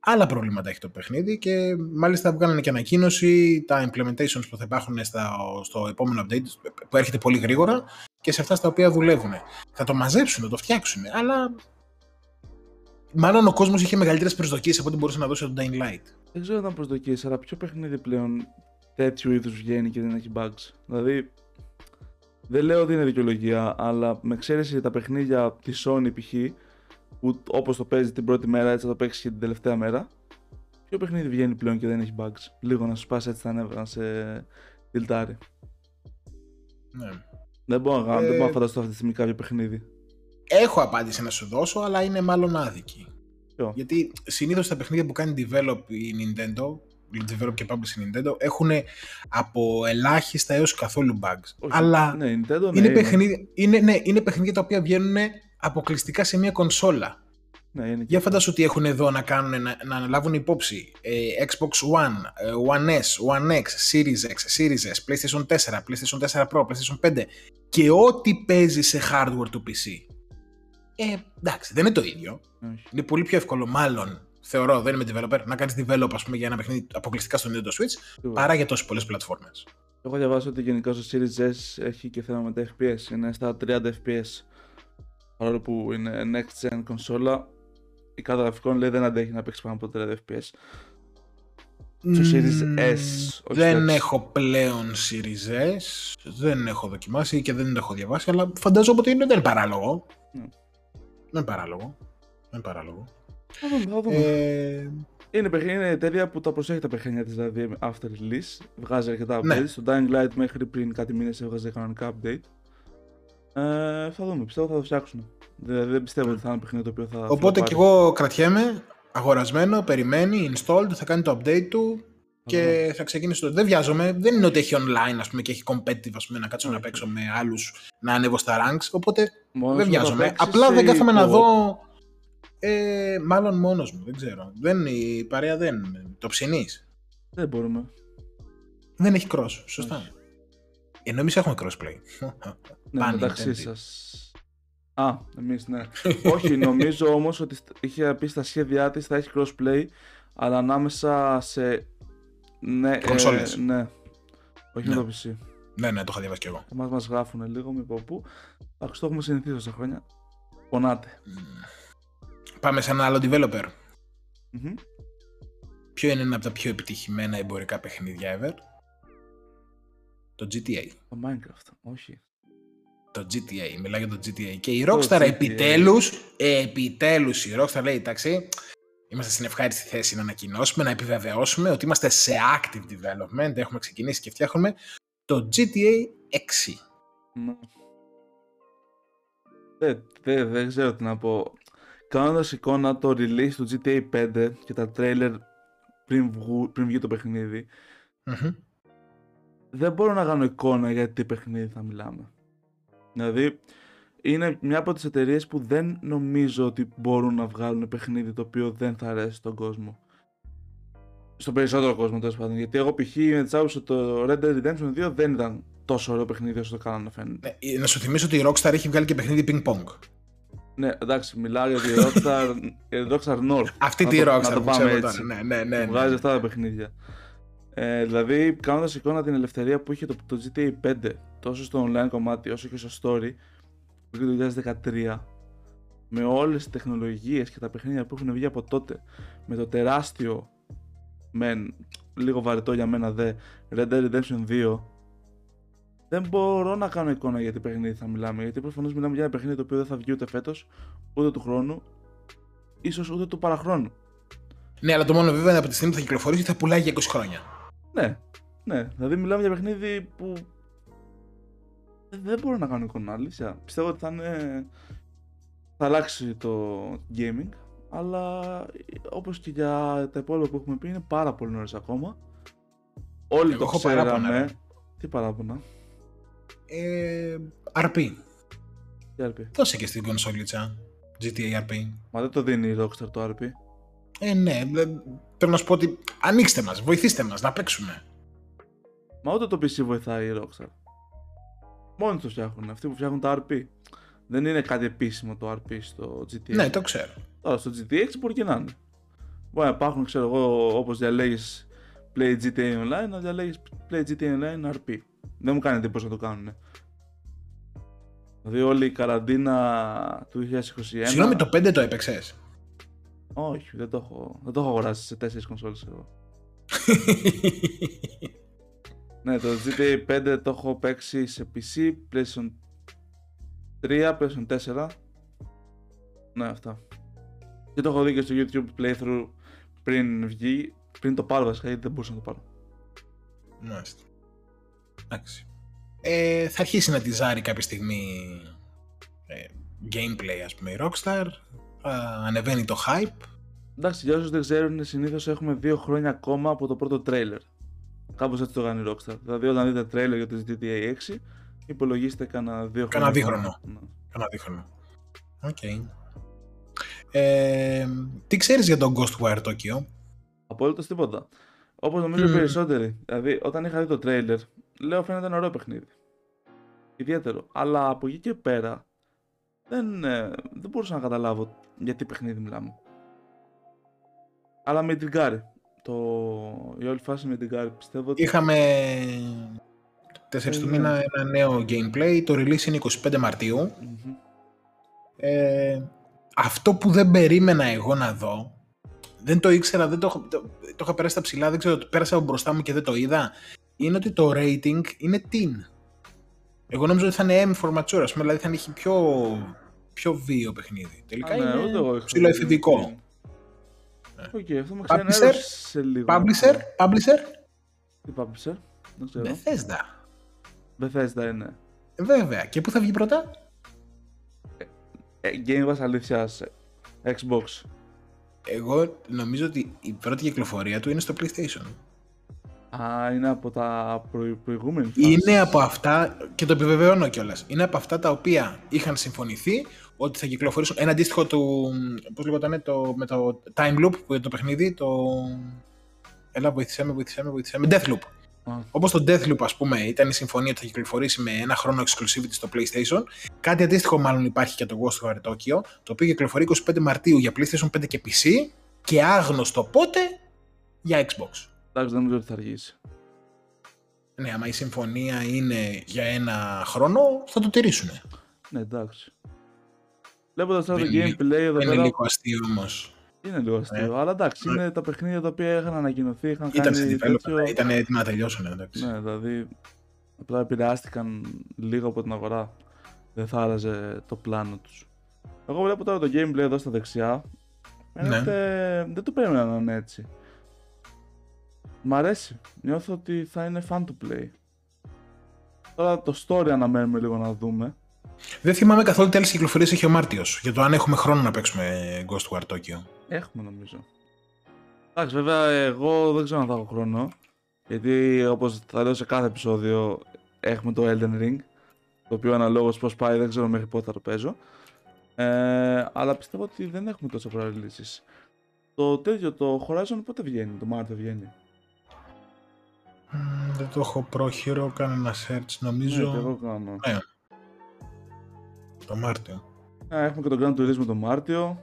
B: Άλλα προβλήματα έχει το παιχνίδι και μάλιστα βγάλανε και ανακοίνωση τα implementations που θα υπάρχουν στα, στο επόμενο update που έρχεται πολύ γρήγορα και σε αυτά στα οποία δουλεύουν. Θα το μαζέψουν, θα το φτιάξουν, αλλά μάλλον ο κόσμος είχε μεγαλύτερες προσδοκίες από ό,τι μπορούσε να δώσει το Dying Light.
A: Δεν ξέρω αν ήταν προσδοκίες, αλλά ποιο παιχνίδι πλέον τέτοιου είδους βγαίνει και δεν έχει bugs. Δηλαδή, δεν λέω ότι είναι δικαιολογία, αλλά με εξαίρεση τα παιχνίδια της Sony π.χ. που όπως το παίζει την πρώτη μέρα, έτσι θα το παίξεις και την τελευταία μέρα. Ποιο παιχνίδι βγαίνει πλέον και δεν έχει bugs. Λίγο να σου σπάσει έτσι τα νεύρα, να σε τυλτάρει.
B: Ναι.
A: Δεν μπορώ, να,
B: Ε,
A: δεν μπορώ να φανταστώ αυτή τη στιγμή κάποιο παιχνίδι.
B: Έχω απάντηση να σου δώσω, αλλά είναι μάλλον άδικη.
A: Ποιο;
B: Γιατί συνήθως τα παιχνίδια που κάνει develop η Nintendo, develop και publish η Nintendo, έχουν από ελάχιστα έως καθόλου bugs.
A: Όχι,
B: αλλά
A: ναι, η Nintendo, ναι,
B: είναι, παιχνίδια, είναι, ναι, είναι παιχνίδια τα οποία βγαίνουν αποκλειστικά σε μια κονσόλα.
A: Ναι, είναι
B: Για φαντάσου τι έχουν εδώ να κάνουν, να, να αναλάβουν υπόψη. Ε, Xbox One, ε, One S, One X, Series X, Series S, PlayStation 4, PlayStation 4 Pro, PlayStation 5 και ό,τι παίζει σε hardware του PC. Ε, εντάξει, δεν είναι το ίδιο.
A: Όχι.
B: Είναι πολύ πιο εύκολο, μάλλον, θεωρώ, δεν είμαι developer, να κάνεις develop ας πούμε, για ένα παιχνίδι αποκλειστικά στο Nintendo Switch,
A: Σίγουρα.
B: παρά για τόσες πολλές πλατφόρμες.
A: Έχω διαβάσει ότι γενικά στο Series S έχει και θέμα με τα FPS. Είναι στα 30 FPS. Παρόλο που είναι next gen κονσόλα, η κάρτα γραφικών λέει δεν αντέχει να παίξει πάνω από 30 FPS. Στο Series
B: Μμμ,
A: S, όχι
B: Δεν
A: στο X.
B: έχω πλέον Series S, δεν έχω δοκιμάσει και δεν το έχω διαβάσει, αλλά φαντάζομαι ότι είναι, δεν είναι παράλογο.
A: Ναι.
B: Δεν είναι παράλογο. Δεν είναι παράλογο.
A: Θα δούμε, θα δούμε.
B: Ε,
A: Είναι, παιχνίδι, είναι εταιρεία που τα προσέχει τα παιχνίδια της, δηλαδή after release. Βγάζει αρκετά updates.
B: Ναι.
A: Στο Dying Light μέχρι πριν κάτι μήνες έβγαζε κανονικά update. Ε, θα δούμε, πιστεύω θα το φτιάξουν. Δηλαδή δεν πιστεύω ότι θα είναι ένα παιχνίδι το οποίο θα.
B: οπότε
A: φλοπάρει.
B: κι εγώ κρατιέμαι, αγορασμένο, περιμένει, installed, θα κάνει το update του και θα ξεκινήσει το. Δεν βιάζομαι, δεν είναι ότι έχει online ας πούμε, και έχει competitive ας πούμε, να κάτσω να
A: Όχι.
B: παίξω με άλλους, να ανέβω στα ranks. Οπότε
A: Μόνος
B: δεν
A: σου θα
B: βιάζομαι.
A: παίξεις
B: Απλά δεν
A: ή
B: κάθομαι να
A: co-op?
B: δω. Ε, μάλλον μόνος μου, δεν ξέρω. Δεν, η παρέα δεν. Το ψηνείς.
A: Δεν μπορούμε.
B: Δεν έχει cross, σωστά.
A: Όχι.
B: Ενώ εμείς έχουμε crossplay.
A: Ναι,
B: Pun
A: μεταξύ
B: intended.
A: σας. Α, εμείς ναι. Όχι, νομίζω όμως ότι στ- είχε πει στα σχέδιά της θα έχει crossplay, αλλά ανάμεσα σε. Ναι,
B: Κονσόλες.
A: ναι. Όχι
B: Ναι.
A: με το PC.
B: ναι, ναι, το είχα διαβάσει κι εγώ.
A: Εμάς μας γράφουν λίγο, με πω πού. Εντάξει, το έχουμε συνηθίσει τόσα χρόνια. Πονάτε.
B: Πάμε σε ένα άλλο developer.
A: Μμμ.
B: Ποιο είναι ένα από τα πιο επιτυχημένα εμπορικά παιχνίδια ever; Το GTA.
A: Το Minecraft, όχι.
B: Το GTA, μιλάω για το GTA. Και η
A: Το
B: Rockstar
A: GTA.
B: επιτέλους, επιτέλους η Rockstar λέει, εντάξει, είμαστε στην ευχάριστη θέση να ανακοινώσουμε, να επιβεβαιώσουμε ότι είμαστε σε active development, έχουμε ξεκινήσει και φτιάχνουμε το GTA 6.
A: Ναι. Δεν, δεν, δεν ξέρω τι να πω. Κάνοντας εικόνα το release του GTA 5 και τα trailer πριν, βγου, πριν βγει το παιχνίδι,
B: Μμμ.
A: δεν μπορώ να κάνω εικόνα για τι παιχνίδι θα μιλάμε. Δηλαδή, είναι μια από τις εταιρείες που δεν νομίζω ότι μπορούν να βγάλουν παιχνίδι το οποίο δεν θα αρέσει στον κόσμο. Στον περισσότερο κόσμο τέλος πάντων. Γιατί εγώ π.χ. με τη άποψη ότι το Red Dead Redemption 2 δεν ήταν τόσο ωραίο παιχνίδι όσο το κάνανε να φαίνεται.
B: Ναι, να σου θυμίσω ότι η Rockstar έχει βγάλει και παιχνίδι ping pong.
A: Ναι, εντάξει, μιλάω για τη Rockstar, [LAUGHS] για τη Rockstar North.
B: Αυτή
A: Να
B: τη
A: το-
B: Rockstar
A: να το
B: που
A: πάμε
B: ξέρω
A: έτσι.
B: τώρα. Ναι, ναι, ναι.
A: που
B: ναι.
A: βγάζει αυτά τα παιχνίδια. Ε, δηλαδή, κάνοντας εικόνα την ελευθερία που είχε το, το GTA 5, τόσο στο online κομμάτι όσο και στο story, που είχε το 2013, με όλες τις τεχνολογίες και τα παιχνίδια που έχουν βγει από τότε, με το τεράστιο, μεν λίγο βαρετό για μένα δε, Red Dead Redemption 2, δεν μπορώ να κάνω εικόνα για τι παιχνίδι θα μιλάμε. Γιατί προφανώς μιλάμε για ένα παιχνίδι το οποίο δεν θα βγει ούτε φέτος, ούτε του χρόνου, ίσως ούτε του παραχρόνου.
B: Ναι, αλλά το μόνο βέβαια είναι από τη στιγμή που θα κυκλοφορήσει θα πουλάει για 20 χρόνια.
A: Ναι, ναι. Δηλαδή μιλάμε για παιχνίδι που δεν- δεν μπορώ να κάνω εικόνα, αλήθεια. Πιστεύω ότι θα είναι... θα αλλάξει το gaming, αλλά όπως και για τα υπόλοιπα που έχουμε πει είναι πάρα πολύ νωρίς ακόμα. Όλοι
B: Εγώ
A: το
B: έχω παράπονα,
A: ξέραμε.
B: ρε.
A: Τι παράπονα;
B: Ε, RP.
A: Τι RP.
B: Δώσε και στην κονσόλιτσα. GTA RP.
A: Μα δεν το δίνει η Rockstar το RP.
B: Ε, ναι. ε, Θέλω να σου πω ότι ανοίξτε μας, βοηθήστε μας να παίξουμε.
A: Μα ούτε το PC βοηθάει η Rockstar. Μόνοι το φτιάχνουν. Αυτοί που φτιάχνουν τα RP. Δεν είναι κάτι επίσημο το RP στο GTA.
B: Ναι, το ξέρω.
A: Τώρα στο GTA 6 μπορεί και να είναι. Μπορεί να υπάρχουν, ξέρω εγώ, όπως διαλέγεις Play GTA Online, να διαλέγεις Play GTA Online RP. Δεν μου κάνει εντύπωση να το κάνουν. Δηλαδή όλη η καραντίνα του 2021.
B: Συγγνώμη, το 5 το έπαιξες;
A: Όχι, δεν το έχω, δεν το έχω αγοράσει σε 4 κονσόλες εγώ. [LAUGHS] Ναι, το GTA 5 το έχω παίξει σε PC, PlayStation 3, PlayStation 4. Ναι, αυτά. Και το έχω δει και στο YouTube playthrough πριν βγει, πριν το πάρω βασικά, γιατί δεν μπορούσα να το πάρω.
B: Μάλιστα. Εντάξει. Ε, θα αρχίσει να τη ζάρει κάποια στιγμή ε, gameplay, ας πούμε, η Rockstar. Θα ανεβαίνει το hype.
A: Εντάξει, για όσους δεν ξέρουν, συνήθως έχουμε δύο χρόνια ακόμα από το πρώτο trailer. Κάπως έτσι το κάνει η Rockstar. Δηλαδή, όταν δείτε trailer για το GTA 6, υπολογίστε κάνα δύο
B: Κάνα
A: χρόνια.
B: δίχρονο.
A: ακόμα. Ναι.
B: Κάνα δίχρονο. Οκ. Ε, τι ξέρεις για τον Ghostwire Tokyo?
A: Απολύτως τίποτα. Όπως νομίζω οι
B: Μμμ.
A: περισσότεροι. Δηλαδή, όταν είχα δει το τρέιλερ, λέω φαίνεται ένα ωραίο παιχνίδι. Ιδιαίτερο. Αλλά από εκεί και πέρα, δεν, ε, δεν μπορούσα να καταλάβω για τι παιχνίδι μιλάμε. Αλλά με την κάρη. Το... Η όλη φάση με την κάρη. Πιστεύω ότι.
B: Είχαμε 4 του
A: Ε,
B: μήνα
A: ναι.
B: ένα νέο gameplay. Το release είναι 25 Μαρτίου.
A: Μμμ.
B: Ε, αυτό που δεν περίμενα εγώ να δω, δεν το ήξερα, δεν το, έχω- το, το είχα περάσει στα ψηλά, δεν ξέρω, το πέρασα από μπροστά μου και δεν το είδα, είναι ότι το rating είναι teen. Εγώ νόμιζα ότι θα είναι M for mature, ας πούμε, δηλαδή θα έχει πιο, πιο βίο παιχνίδι. Τελικά
A: Α, ναι, ούτε εγώ
B: είναι
A: είχα
B: ψηλοεφηβικό.
A: Δει. Οκ, αυτό με
B: Publisher?
A: ξενέρωσε λίγο.
B: Publisher, publisher,
A: Τι publisher, δεν ξέρω.
B: Bethesda.
A: Bethesda είναι.
B: Ε, Βέβαια. Και πού θα βγει πρώτα;
A: Ε, Game Pass αλήθειας σε Xbox.
B: Εγώ νομίζω ότι η πρώτη κυκλοφορία του είναι στο PlayStation.
A: Α, είναι από τα προ... προηγούμενη φάση.
B: Είναι από αυτά, και το επιβεβαιώνω κιόλας. είναι από αυτά τα οποία είχαν συμφωνηθεί ότι θα κυκλοφορήσουν. Ένα αντίστοιχο του. Πώς λέγονταν το, με το Time Loop που είναι το παιχνίδι, το. Έλα, βοήθησέ με, βοήθησέ με, βοήθησέ με. Deathloop.
A: Α,
B: Όπως το Deathloop, ας πούμε, ήταν η συμφωνία ότι θα κυκλοφορήσει με ένα χρόνο exclusivity στο PlayStation. Κάτι αντίστοιχο, μάλλον υπάρχει και το Ghostwire Tokyo, το οποίο κυκλοφορεί 25 Μαρτίου για PlayStation 5 και PC και άγνωστο πότε για Xbox.
A: εντάξει, δεν νομίζω ότι θα αργήσει.
B: Ναι, άμα η συμφωνία είναι για ένα χρόνο, θα το τηρήσουν.
A: Ναι, εντάξει. Βλέποντας τώρα το
B: Δεν είναι-
A: gameplay εδώ
B: Είναι
A: πέρα.
B: λίγο αστείο όμως.
A: Είναι λίγο αστείο. Αλλά εντάξει, είναι τα παιχνίδια τα οποία είχαν ανακοινωθεί, είχαν
B: Ήταν σε
A: κάνει
B: development,
A: τέτοιο.
B: ήταν έτοιμα να τελειώσουν. Εντάξει.
A: Ναι, δηλαδή. Απλά επηρεάστηκαν λίγο από την αγορά. Δεν θα άραζε το πλάνο τους. Εγώ βλέπω τώρα το gameplay εδώ στα δεξιά. Φαίνεται. Δεν το περίμενα να είναι έτσι. Μ' αρέσει. Νιώθω ότι θα είναι fun to play. Τώρα το story αναμένουμε λίγο να δούμε.
B: Δεν θυμάμαι καθόλου τι άλλες κυκλοφορίες έχει ο Μάρτιος. Για το αν έχουμε χρόνο να παίξουμε Ghostwire Tokyo.
A: Έχουμε νομίζω. Εντάξει, βέβαια, εγώ δεν ξέρω αν θα έχω χρόνο. Γιατί όπως θα λέω σε κάθε επεισόδιο, έχουμε το Elden Ring. Το οποίο αναλόγως πώς πάει, δεν ξέρω μέχρι πότε θα το παίζω. Ε, αλλά πιστεύω ότι δεν έχουμε τόσο προαλήσεις. Το τέτοιο, το Horizon πότε βγαίνει, το Μάρτιο βγαίνει;
B: Μμμ, δεν το έχω πρόχειρο, κάνω ένα search.
A: Ναι, και
B: Νομίζω
A: εγώ κάνω.
B: Ναι. Το Μάρτιο.
A: Ε, έχουμε και τον Grand Turismo το Μάρτιο.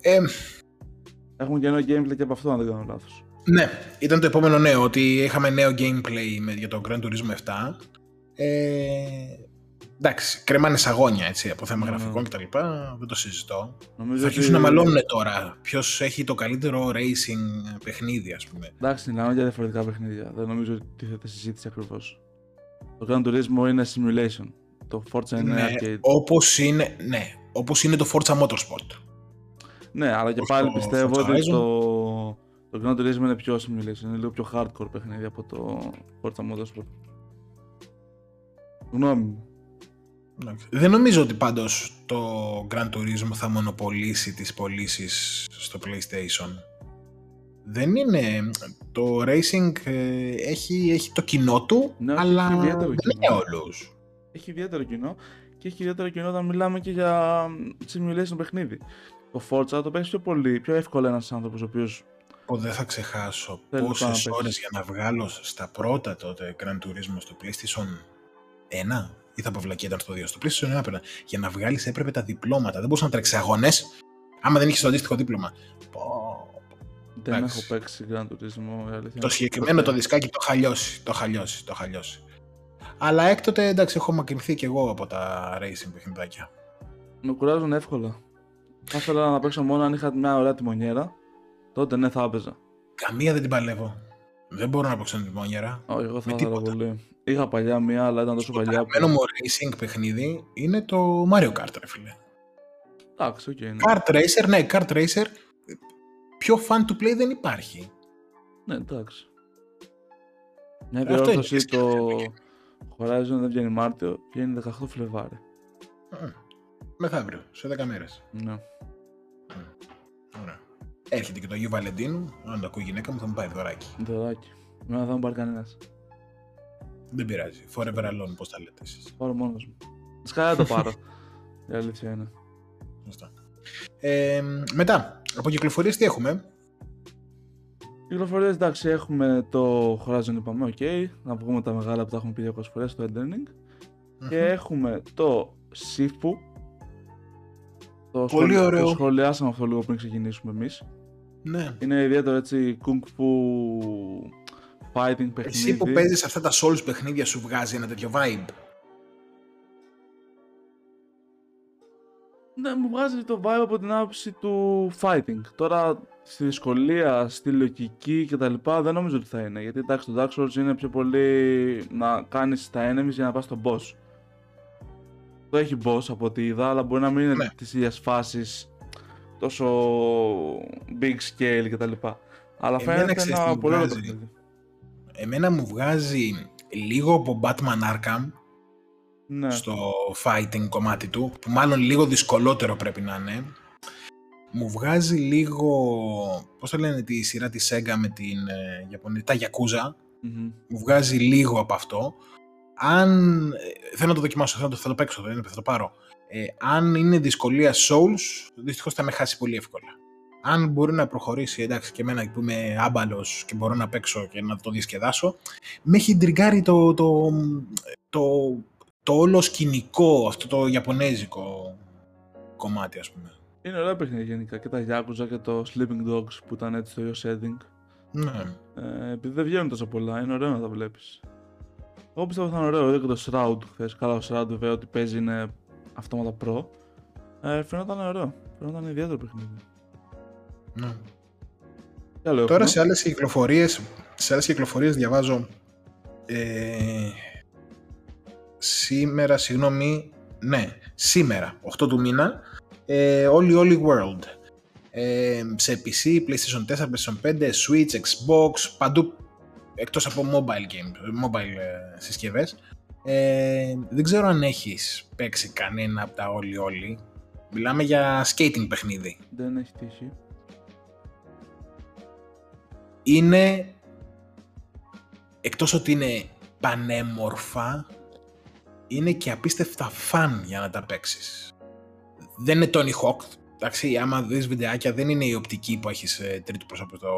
B: Ε,
A: Έχουμε και ένα gameplay και από αυτό, αν δεν κάνω λάθος.
B: ναι, ήταν το επόμενο νέο, ότι είχαμε νέο gameplay με, για το Gran Turismo 7. Ε, εντάξει, κρέμανε σαγόνια έτσι, από θέμα
A: Ναι.
B: γραφικών κτλ. Δεν το συζητώ.
A: Νομίζω
B: Θα
A: ότι-
B: αρχίσουν να μαλώνουν τώρα ποιος έχει το καλύτερο racing παιχνίδι, ας πούμε.
A: Εντάξει, μιλάμε για διαφορετικά παιχνίδια. Δεν νομίζω ότι τίθεται συζήτηση ακριβώς. Το Gran Turismo είναι simulation. Το Forza είναι
B: Ναι,
A: arcade.
B: όπως είναι, ναι, όπως είναι το Forza Motorsport.
A: Ναι, αλλά και
B: Ως
A: πάλι
B: το
A: πιστεύω
B: Forza
A: ότι
B: Horizon.
A: το, το Gran Turismo είναι πιο simulation. Είναι λίγο πιο hardcore παιχνίδι από το Forza Motorsport. Γνώμη μου.
B: Εντάξει. Δεν νομίζω ότι πάντως το Gran Turismo θα μονοπολίσει τις πωλήσεις στο PlayStation. δεν είναι. Το racing ε, έχει, έχει το κοινό του,
A: Ναι, όχι,
B: αλλά
A: έχει ιδιαίτερο
B: δεν
A: κοινό.
B: είναι όλους.
A: Έχει ιδιαίτερο κοινό και έχει ιδιαίτερο κοινό όταν μιλάμε και για simulation παιχνίδι. Το Forza το παίζει πιο πολύ, πιο εύκολα ένας άνθρωπος ο οποίος.
B: Που δεν θα ξεχάσω
A: Θέλει να
B: πόσες
A: παίξει.
B: ώρες για να βγάλω στα πρώτα τότε Gran Turismo στο PlayStation 1 ή θα παυλακή ήταν στο 2. Στο PlayStation 1 έπρεπε, για να βγάλεις έπρεπε τα διπλώματα. Δεν μπορούσε να τρέξεις αγώνες άμα δεν είχες το αντίστοιχο δίπλωμα. Πω,
A: Δεν
B: Εντάξει.
A: έχω παίξει Gran Turismo. η αλήθεια
B: Το
A: είναι.
B: συγκεκριμένο το δισκάκι το είχα λιώσει, το είχα λιώσει, το είχα λιώσει. Αλλά έκτοτε εντάξει έχω μακρυνθεί κι εγώ από τα racing παιχνιδάκια.
A: Με κουράζουν εύκολα. Θα ήθελα να παίξω μόνο αν είχα μια ωραία τιμονιέρα. Τότε ναι, θα έπαιζα.
B: Καμία δεν την παλεύω. Δεν μπορώ να παίξω την τιμονιέρα.
A: Όχι, εγώ θα
B: Με
A: ήθελα
B: τίποτα.
A: πολύ. Είχα παλιά μία, αλλά ήταν τόσο
B: Το
A: παλιά.
B: αγαπημένο μου racing παιχνίδι είναι το Mario Kart, ρε φίλε.
A: Εντάξει, οκ. ναι.
B: Kart Racer, ναι, Kart Racer. Πιο fun to play δεν υπάρχει.
A: Ναι, εντάξει. Μια
B: Αυτό είναι
A: διόρθωση
B: και
A: το
B: σκέφτομαι
A: Horizon δεν βγαίνει Μάρτιο, βγαίνει 18 Φλεβάρι.
B: Μμ. Μεθαύριο, σε 10 μέρες.
A: Ναι.
B: Ωραία. Έρχεται και το Αγίου Βαλεντίνου. Αν το ακούει η γυναίκα μου θα μου πάει δωράκι.
A: Δωράκι. Εμένα δεν μου πάρει κανένας.
B: Δεν πειράζει. Forever alone, πώς τα λέτε εσείς.
A: Πάρω μόνος μου. Σκάρα δεν το πάρω. Η αλήθεια είναι.
B: Σωστά. Ε, μετά, από κυκλοφορίες τι έχουμε;
A: Κυκλοφορίες εντάξει, έχουμε το Horizon, είπαμε, οκ. Να πούμε τα μεγάλα που τα έχουμε πει 200 φορές, το Elden Ring. Και έχουμε το Sifu. Το
B: Πολύ
A: σχολ-
B: ωραίο.
A: Το σχολιάσαμε αυτό λίγο πριν ξεκινήσουμε εμείς.
B: Ναι.
A: Είναι ιδιαίτερο έτσι kung fu fighting παιχνίδι.
B: Εσύ που παίζεις αυτά τα Souls παιχνίδια σου βγάζει ένα τέτοιο vibe;
A: Ναι, μου βγάζει το vibe από την άποψη του fighting. Τώρα στη δυσκολία, στη λογική κτλ. δεν νομίζω ότι θα είναι. Γιατί εντάξει, το Dark Souls είναι πιο πολύ να κάνεις τα enemies για να πας στον boss. Το έχει boss από ό,τι είδα, αλλά μπορεί να μην είναι
B: Ναι.
A: τις ίδιες φάσεις τόσο big scale κτλ. Αλλά
B: Εμένα
A: φαίνεται
B: ξέρεις τι
A: ένα
B: μου
A: πολύ ωραίο
B: βγάζει.
A: παιχνίδι.
B: Εμένα μου βγάζει λίγο από Batman Arkham
A: Ναι.
B: στο fighting κομμάτι του, που μάλλον λίγο δυσκολότερο πρέπει να είναι. Μου βγάζει λίγο, πώς το λένε τη σειρά της Sega με την ε, Ιαπωνία, τα Yakuza,
A: Μμμ.
B: μου βγάζει λίγο από αυτό. Αν, ε, θέλω να το δοκιμάσω, θέλω να το, θα το παίξω, δεν είναι, θα το πάρω. Ε, αν είναι δυσκολία Souls, δυστυχώς θα με χάσει πολύ εύκολα. Αν μπορεί να προχωρήσει, εντάξει, και εμένα που είμαι άμπαλος και μπορώ να παίξω και να το διασκεδάσω, με έχει ντριγκάρει το, το, το, το όλο σκηνικό, αυτό το ιαπωνέζικο κομμάτι, ας πούμε.
A: Είναι ωραία παιχνίδια γενικά. Και τα Yakuza και το Sleeping Dogs που ήταν έτσι στο ίδιο setting.
B: Ναι.
A: Ε, επειδή δεν βγαίνουν τόσο πολλά, είναι ωραίο να τα βλέπεις. Εγώ πιστεύω ότι θα είναι ωραίο. Είδα και το Shroud χθες. Καλά, ο Shroud βέβαια ότι παίζει είναι αυτόματα pro. Ε, φαίνονταν ωραίο. Φαίνονταν ιδιαίτερο παιχνίδι.
B: ναι.
A: Τι άλλο
B: Τώρα
A: έχουμε;
B: σε άλλες κυκλοφορίες, σε άλλες κυκλοφορίες διαβάζω ε, σήμερα, συγγνώμη, ναι, σήμερα, 8 του μήνα, ε, Όλοι Όλοι World. Ε, σε PC, PlayStation 4, PlayStation 5, Switch, Xbox, παντού εκτός από mobile games, mobile ε, συσκευές. Ε, δεν ξέρω αν έχεις παίξει κανένα από τα Όλοι Όλοι. Μιλάμε για skating παιχνίδι.
A: Δεν έχει τύχει.
B: είναι εκτός ότι είναι πανέμορφα είναι και απίστευτα φαν για να τα παίξεις δεν είναι Tony Hawk εντάξει άμα δεις βιντεάκια δεν είναι η οπτική που έχεις ε, τρίτο πρόσωπο το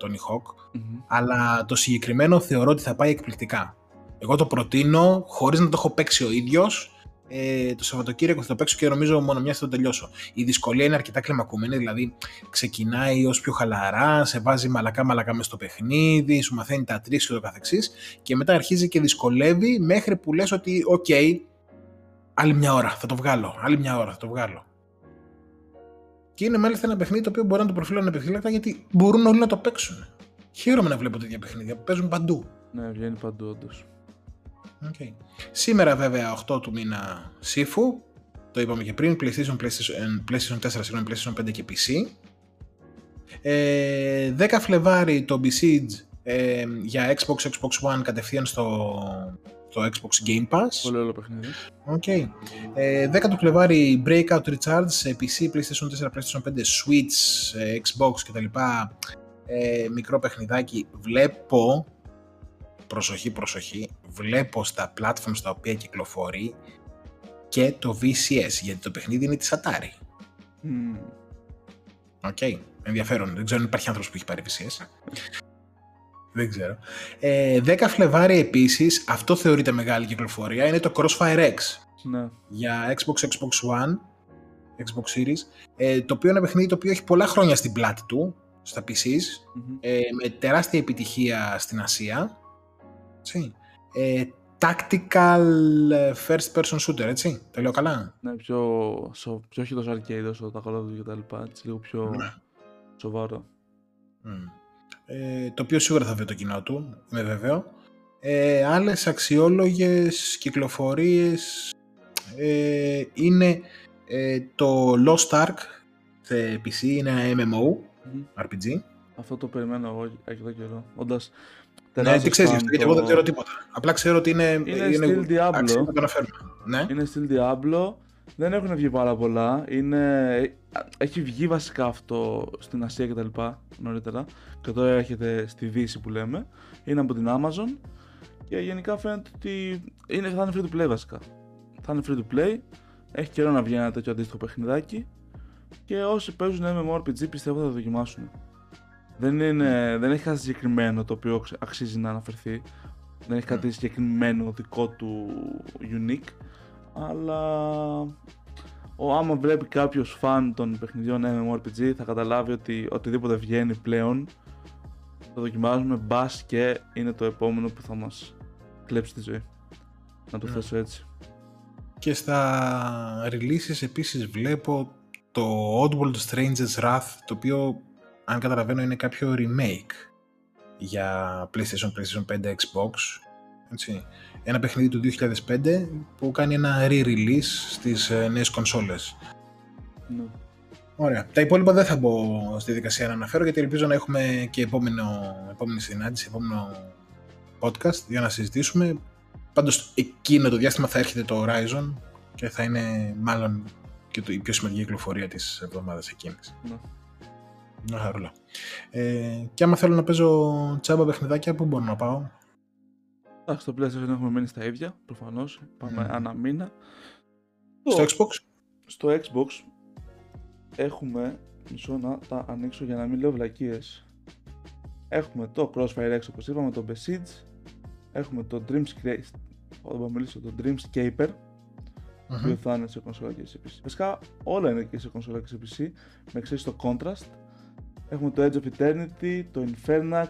B: Tony Hawk
A: Μμμ.
B: αλλά το συγκεκριμένο θεωρώ ότι θα πάει εκπληκτικά εγώ το προτείνω χωρίς να το έχω παίξει ο ίδιος ε, το Σαββατοκύριακο θα το παίξω και νομίζω μόνο μια θα το τελειώσω. Η δυσκολία είναι αρκετά κλιμακωμένη, δηλαδή ξεκινάει ως πιο χαλαρά, σε βάζει μαλακά μαλακά μες στο παιχνίδι, σου μαθαίνει τα tricks και το καθεξής και μετά αρχίζει και δυσκολεύει μέχρι που λες ότι οκ, άλλη μια ώρα θα το βγάλω, άλλη μια ώρα θα το βγάλω. Και είναι μάλιστα ένα παιχνίδι το οποίο μπορεί να το προφίλω ανεπιφύλακτα γιατί μπορούν όλοι να το παίξουν. Χαίρομαι να βλέπω τέτοια παιχνίδια που παίζουν παντού.
A: Ναι, βγαίνει παντού όντως.
B: Okay. Σήμερα βέβαια 8 του μήνα Sifu, το είπαμε και πριν, PlayStation, PlayStation, PlayStation 4, συγγνώμη, PlayStation 5 και PC. Ε, 10 Φλεβάρι το Besiege ε, για Xbox, Xbox One κατευθείαν στο, στο Xbox Game Pass.
A: Πολύ ωραίο παιχνίδι.
B: Okay. Ε, 10 του Φλεβάρι Breakout Recharge σε PC, PlayStation 4, PlayStation 5, Switch, ε, Xbox κτλ. Ε, μικρό παιχνιδάκι. Βλέπω, προσοχή, προσοχή, βλέπω στα platforms στα οποία κυκλοφορεί και το VCS, γιατί το παιχνίδι είναι της Atari.
A: Μμμ.
B: Οκ, ενδιαφέρον. Δεν ξέρω αν υπάρχει άνθρωπος που έχει πάρει VCS. Δεν ξέρω. Ε, 10 Φλεβάρι επίσης, αυτό θεωρείται μεγάλη κυκλοφορία, είναι το Crossfire X
A: Ναι.
B: για Xbox, Xbox One, Xbox Series, ε, το οποίο είναι ένα παιχνίδι το οποίο έχει πολλά χρόνια στην πλάτη του, στα PCs,
A: Μμμ.
B: ε, με τεράστια επιτυχία στην Ασία. Έτσι. Ε, tactical ε, first person shooter, έτσι. Τα λέω καλά;
A: Ναι, πιο, σο, πιο όχι τόσο arcade όσο τα Call of Duty και τα λοιπά. Έτσι, λίγο πιο
B: Ναι.
A: σοβαρό.
B: Μμ. Ε, το οποίο σίγουρα θα βρει το κοινό του, είμαι βέβαιο. Ε, άλλες αξιόλογες κυκλοφορίες ε, είναι ε, το Lost Ark σε PC, είναι ένα MMO,
A: Μμμ.
B: RPG.
A: Αυτό το περιμένω εγώ εδώ καιρό. Όντας
B: Ναι,
A: τεράστιος
B: τι ξέρεις γι'
A: fan
B: αυτό, γιατί
A: το-
B: εγώ δεν ξέρω τίποτα. Απλά ξέρω ότι είναι,
A: Είναι στυλ Diablo.
B: άξιο να το αναφέρουμε. Ναι.
A: Είναι στυλ Diablo. Δεν έχουν βγει πάρα πολλά. Είναι... Έχει βγει βασικά αυτό στην Ασία και τα λοιπά νωρίτερα. Και τώρα έρχεται στη Δύση που λέμε. Είναι από την Amazon. Και γενικά φαίνεται ότι είναι, θα είναι free to play βασικά. Θα είναι free to play. Έχει καιρό να βγει ένα τέτοιο αντίστοιχο παιχνιδάκι. Και όσοι παίζουν MMORPG πιστεύω θα το δοκιμάσουν. Δεν, είναι, δεν έχει κάτι συγκεκριμένο το οποίο ξε- αξίζει να αναφερθεί. Δεν έχει κάτι συγκεκριμένο δικό του unique. Αλλά ο, άμα βλέπει κάποιος φαν των παιχνιδιών MMORPG θα καταλάβει ότι οτιδήποτε βγαίνει πλέον το δοκιμάζουμε μπας και είναι το επόμενο που θα μας κλέψει τη ζωή. Να το
B: Ναι.
A: θέσω έτσι.
B: Και στα releases επίσης βλέπω το Oddworld Stranger's Wrath, το οποίο, αν καταλαβαίνω, είναι κάποιο remake για PlayStation, PlayStation 5, Xbox. Έτσι. Ένα παιχνίδι του 2005 που κάνει ένα re-release στις ε, νέες κονσόλες.
A: Ναι.
B: Ωραία. Τα υπόλοιπα δεν θα μπω στη δικασία να αναφέρω γιατί ελπίζω να έχουμε και επόμενο, επόμενη συνάντηση, επόμενο podcast για να συζητήσουμε. Πάντως εκείνο το διάστημα θα έρχεται το Horizon και θα είναι μάλλον και το, η πιο σημαντική κυκλοφορία της εβδομάδας εκείνης.
A: Ναι.
B: Μια χαρούλα. Ε, και άμα θέλω να παίζω τσάμπα παιχνιδάκια, πού μπορώ να πάω;
A: Εντάξει, στο PlayStation έχουμε μείνει στα ίδια, προφανώς. Πάμε
B: Μμμ.
A: ανά μήνα.
B: Στο
A: Το-
B: Xbox.
A: στο Xbox έχουμε, μισό να τα ανοίξω για να μην λέω βλακίες. Έχουμε το Crossfire X όπως είπαμε, το Besiege, έχουμε το Dreamscape, θα μιλήσω, το Dreamscaper, το οποίο θα είναι σε κονσόλα και σε PC. Βασικά όλα είναι και σε κονσόλα και σε PC, με εξαίρεση το Contrast. Έχουμε το Edge of Eternity, το Infernax,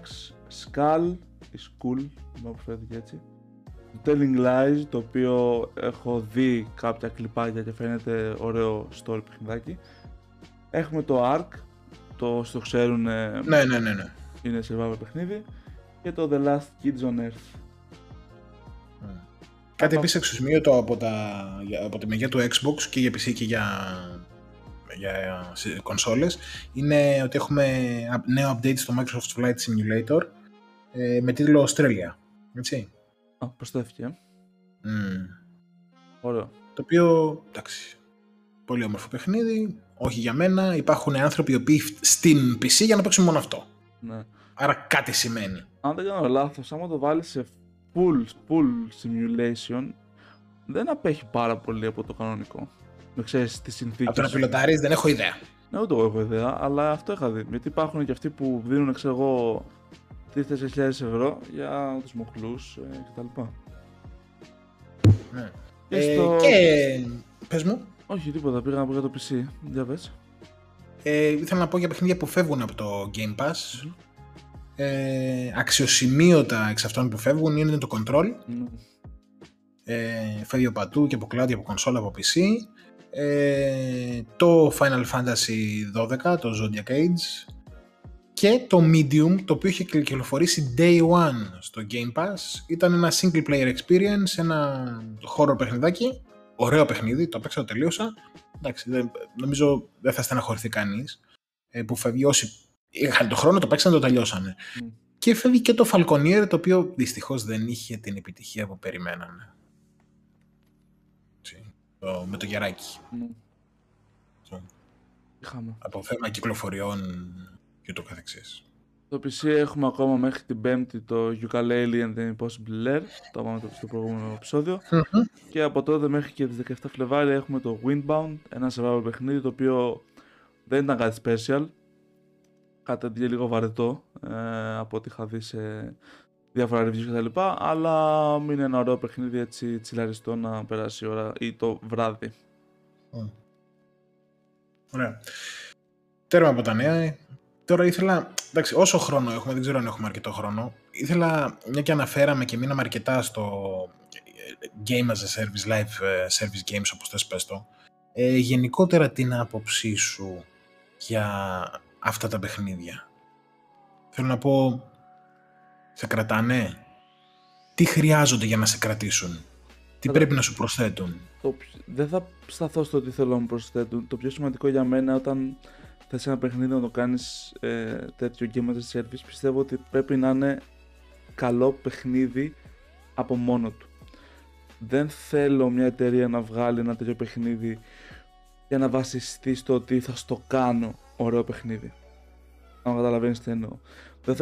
A: Skull, η Skull, μου αποφέρεται και έτσι. Το Telling Lies, το οποίο έχω δει κάποια κλιπάκια και φαίνεται ωραίο story παιχνιδάκι. Έχουμε το Ark, το στο ξέρουν ε,
B: Ναι, ναι, ναι, ναι.
A: είναι survival παιχνίδι. Και το The Last Kids on Earth.
B: Κάτι
A: Αυτό.
B: επίσης εξωσημείωτο από, τα, για- από τη μεριά του Xbox και για PC και για, για σε- κονσόλες είναι ότι έχουμε up- νέο update στο Microsoft Flight Simulator ε, με τίτλο Australia. Έτσι.
A: Α, προσθέθηκε. ε.
B: Μμμ.
A: Ωραίο.
B: Το οποίο, εντάξει, πολύ όμορφο παιχνίδι, όχι για μένα. Υπάρχουν άνθρωποι οι οποίοι φ- στην PC για να παίξουν μόνο αυτό.
A: Ναι.
B: Άρα κάτι σημαίνει.
A: Αν δεν κάνω λάθος, άμα το βάλεις σε full, full simulation, δεν απέχει πάρα πολύ από το κανονικό. Με ξέρεις τις συνθήκες.
B: Από το να πιλωτάρεις δεν έχω ιδέα.
A: Ναι, ούτε εγώ έχω ιδέα, αλλά αυτό είχα δει. Γιατί υπάρχουν και αυτοί που δίνουν, ξέρω εγώ, 3-4 ευρώ για τους μοχλούς ε, κτλ.
B: Ναι.
A: Και
B: Ε,
A: στο...
B: και πες μου,
A: Όχι, τίποτα, πήγα να πω για το PC. Για πες.
B: Ε, ήθελα να πω για παιχνίδια που φεύγουν από το Game Pass. Ε, αξιοσημείωτα εξ αυτών που φεύγουν είναι το Control.
A: Ναι.
B: Ε, φεύγει από πατού και από κλάδι, από κονσόλα, από PC. Ε, το Final Fantasy 12, το Zodiac Age. Και το Medium, το οποίο είχε κυκλοφορήσει Day One στο Game Pass. Ήταν ένα single player experience, ένα horror παιχνιδάκι. Ωραίο παιχνίδι, το παίξα, το τελείωσα. Εντάξει, δεν, νομίζω δεν θα στεναχωρηθεί κανείς. Ε, που φεύγει όσοι είχαν το χρόνο, το παίξαν, το τελειώσανε.
A: Μμ.
B: Και φεύγει και το Falconier, το οποίο δυστυχώς δεν είχε την επιτυχία που περιμένανε. Έτσι, το- με το γεράκι.
A: Ναι.
B: Αυτό.
A: Είχαμε.
B: Από θέμα κυκλοφοριών και το καθεξής.
A: Στο PC έχουμε ακόμα μέχρι την πέμπτη το Ukulele and the Impossible Lair, το είπαμε στο προηγούμενο επεισόδιο. Και από τότε μέχρι και τις 17 Φλεβάρι έχουμε το Windbound, ένα survival παιχνίδι το οποίο δεν ήταν κάτι special. Κάτι αντί λίγο βαρετό ε, από ό,τι είχα δει σε διάφορα reviews κτλ. Αλλά είναι ένα ωραίο παιχνίδι έτσι τσιλαριστό να περάσει η ώρα ή το βράδυ.
B: Ωραία. Τέρμα από τα νέα. Τώρα ήθελα, εντάξει, όσο χρόνο έχουμε, δεν ξέρω αν έχουμε αρκετό χρόνο, ήθελα, μια και αναφέραμε και μείναμε αρκετά στο Game as a Service, Live ε, Service Games, όπως θες πες το, ε, γενικότερα την άποψή σου για αυτά τα παιχνίδια. Θέλω να πω, σε κρατάνε, τι χρειάζονται για να σε κρατήσουν, τι πρέπει να σου προσθέτουν;
A: Το, δεν θα σταθώ στο τι θέλω να μου προσθέτουν. Το πιο σημαντικό για μένα όταν θες ένα παιχνίδι να το κάνεις ε, τέτοιο game as a service πιστεύω ότι πρέπει να είναι καλό παιχνίδι από μόνο του. Δεν θέλω μια εταιρεία να βγάλει ένα τέτοιο παιχνίδι για να βασιστεί στο ότι θα στο κάνω ωραίο παιχνίδι. Αν καταλαβαίνεις τι εννοώ.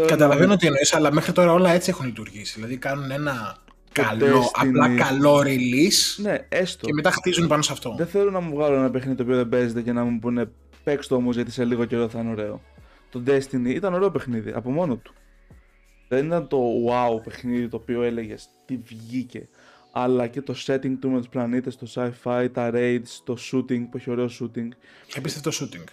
B: Καταλαβαίνω να... τι εννοείς, αλλά μέχρι τώρα όλα έτσι έχουν λειτουργήσει. Δηλαδή κάνουν ένα καλό, απλά καλό release
A: ναι, έστω.
B: και μετά χτίζουν πάνω σε αυτό.
A: Δεν θέλω να μου βγάλω ένα παιχνίδι το οποίο δεν παίζεται και να μου πούνε παίξ το όμως γιατί σε λίγο καιρό θα είναι ωραίο. Το Destiny ήταν ωραίο παιχνίδι από μόνο του. Δεν ήταν το wow παιχνίδι το οποίο έλεγες τι βγήκε. Αλλά και το setting του με του πλανήτε, το sci-fi, τα raids, το shooting που έχει ωραίο shooting.
B: Και το shooting.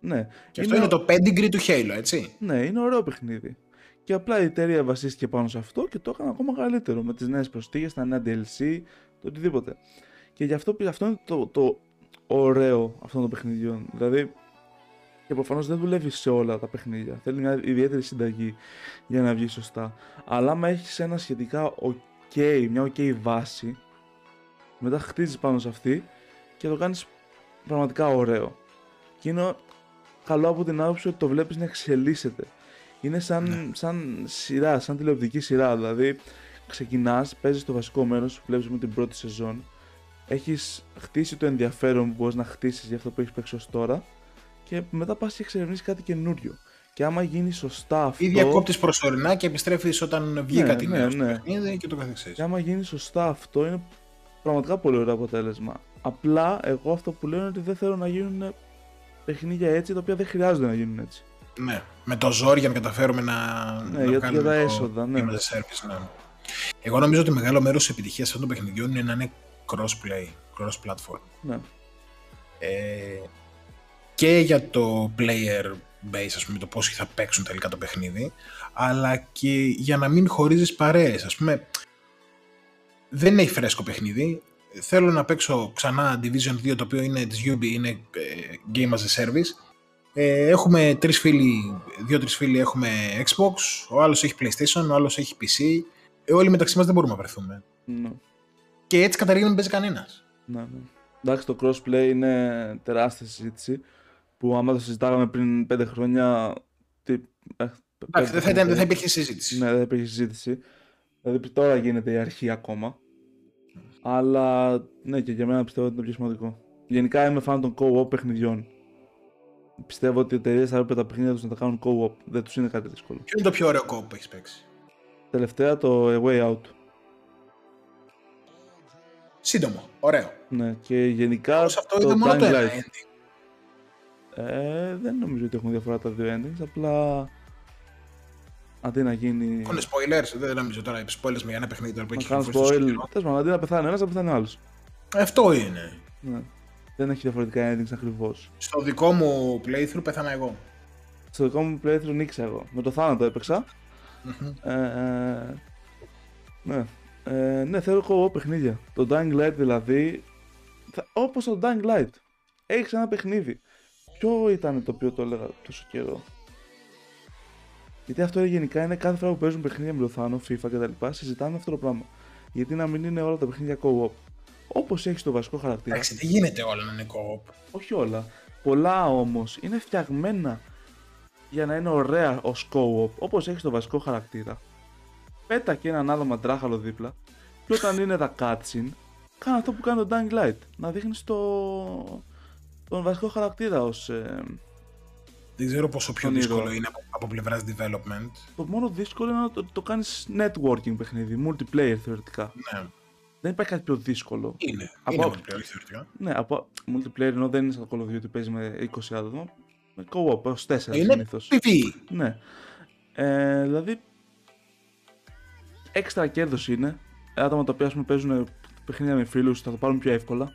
A: Ναι.
B: Και αυτό είναι το pedigree του Halo, έτσι.
A: Ναι, είναι ωραίο παιχνίδι. Και απλά η εταιρεία βασίστηκε πάνω σε αυτό και το έκανε ακόμα καλύτερο με τις νέες προστίγες, τα νέα DLC, το οτιδήποτε. Και γι' αυτό, αυτό είναι το, το ωραίο αυτών των παιχνιδιών. Δηλαδή, και προφανώς δεν δουλεύει σε όλα τα παιχνίδια. Θέλει μια ιδιαίτερη συνταγή για να βγει σωστά. Αλλά άμα έχεις ένα σχετικά ok, μια ok βάση, μετά χτίζεις πάνω σε αυτή και το κάνεις πραγματικά ωραίο. Και είναι καλό από την άποψη ότι το βλέπεις να εξελίσσεται. Είναι σαν, ναι. σαν σειρά, σαν τηλεοπτική σειρά. Δηλαδή, ξεκινάς, παίζεις το βασικό μέρος, βλέπεις με την πρώτη σεζόν. Έχεις χτίσει το ενδιαφέρον που μπορείς να χτίσεις για αυτό που έχεις παίξει ως τώρα. Και μετά πας και εξερευνήσει κάτι καινούριο. Και άμα γίνει σωστά αυτό.
B: Ή διακόπτεις προσωρινά και επιστρέφεις όταν βγει ναι, κάτι ναι, νέο ναι. και το καθεξής.
A: Και άμα γίνει σωστά αυτό είναι πραγματικά πολύ ωραίο αποτέλεσμα. Απλά εγώ αυτό που λέω είναι ότι δεν θέλω να γίνουν παιχνίδια έτσι τα οποία δεν χρειάζονται να γίνουν έτσι.
B: Ναι, με το ζόρι για να καταφέρουμε να,
A: ναι, να για, κάνουμε για τα έσοδα, ναι.
B: service, ναι. Εγώ νομίζω ότι μεγάλο μέρος της επιτυχίας αυτών των παιχνιδιών είναι να είναι cross-play, cross-platform.
A: Ναι.
B: Ε, και για το player base, ας πούμε, το πώς θα παίξουν τελικά το παιχνίδι, αλλά και για να μην χωρίζεις παρέες. Ας πούμε, δεν έχει φρέσκο παιχνίδι, θέλω να παίξω ξανά Division 2, το οποίο είναι της Ubi, είναι ε, Game as a Service, ε, έχουμε τρεις φίλοι, δύο-τρεις φίλοι έχουμε Xbox, ο άλλος έχει PlayStation, ο άλλος έχει PC. Ε, όλοι μεταξύ μας δεν μπορούμε να βρεθούμε.
A: Ναι.
B: Και έτσι καταρχήν δεν παίζει κανένας.
A: Ναι, ναι. Εντάξει, το crossplay είναι τεράστια συζήτηση που άμα το συζητάγαμε πριν πέντε χρόνια. Τι,
B: ε, Εντάξει, δεν θα, ήταν, δεν θα υπήρχε συζήτηση.
A: Ναι, δεν θα υπήρχε συζήτηση. Δηλαδή τώρα γίνεται η αρχή ακόμα. Αλλά ναι, και για μένα πιστεύω ότι είναι πιο σημαντικό. Γενικά είμαι fan των co-op παιχνιδιών πιστεύω ότι οι εταιρείες θα έπρεπε τα παιχνίδια τους να τα κάνουν co-op. Δεν τους είναι κάτι δύσκολο.
B: Ποιο είναι το πιο ωραίο co-op που έχεις παίξει;
A: Τελευταία το A Way Out.
B: Σύντομο, ωραίο.
A: Ναι, και γενικά.
B: Όμως αυτό το μόνο το ένα
A: Ε, δεν νομίζω ότι έχουν διαφορά τα δύο endings. Απλά. Αντί να γίνει.
B: Έχουν spoilers, δεν νομίζω τώρα spoilers με ένα παιχνίδι τώρα που έχει
A: κάνει. spoil. αντί να πεθάνει ένας, θα πεθάνει άλλος.
B: Αυτό είναι.
A: Ναι. Δεν έχει διαφορετικά endings ακριβώς.
B: Στο δικό μου playthrough πέθανα εγώ.
A: Στο δικό μου playthrough νίξα εγώ. Με το θάνατο έπαιξα. Ε, ε, ναι. Ε, ναι, θέλω εγώ παιχνίδια. Το Dying Light δηλαδή. Όπως το Dying Light. Έχεις ένα παιχνίδι. Ποιο ήταν το οποίο το έλεγα τόσο καιρό; Γιατί αυτό γενικά είναι κάθε φορά που παίζουν παιχνίδια με το Θάνο, FIFA κτλ. Συζητάμε αυτό το πράγμα. Γιατί να μην είναι όλα τα παιχνίδια co-op. Όπως έχει το βασικό χαρακτήρα.
B: Εντάξει, δεν γίνεται όλα να είναι co-op.
A: Όχι όλα. Πολλά όμως είναι φτιαγμένα για να είναι ωραία ως co-op. Όπως έχει το βασικό χαρακτήρα. Πέτα και έναν άλλο μαντράχαλο δίπλα. Και όταν είναι τα cutscene, κάνε αυτό που κάνει το Dying Light. Να δείχνεις το... τον βασικό χαρακτήρα ως. Ε...
B: Δεν ξέρω πόσο πιο
A: Όνειρο.
B: δύσκολο είναι από, από πλευράς development.
A: Το μόνο δύσκολο είναι να το, το κάνεις networking παιχνίδι, multiplayer θεωρητικά.
B: Ναι,
A: Δεν υπάρχει κάτι πιο δύσκολο.
B: είναι.
A: Από-
B: Είναι multiplayer θεωρητικά.
A: Ναι, από multiplayer ενώ δεν είναι σαν το Call of Duty παίζει με 20 άτομα. Με co-op έως 4
B: Είναι
A: συνήθως.
B: PvE.
A: Ναι. Ε, δηλαδή, έξτρα κέρδος είναι. Άτομα τα οποία ας πούμε, παίζουν παιχνίδια με φίλους θα το πάρουν πιο εύκολα.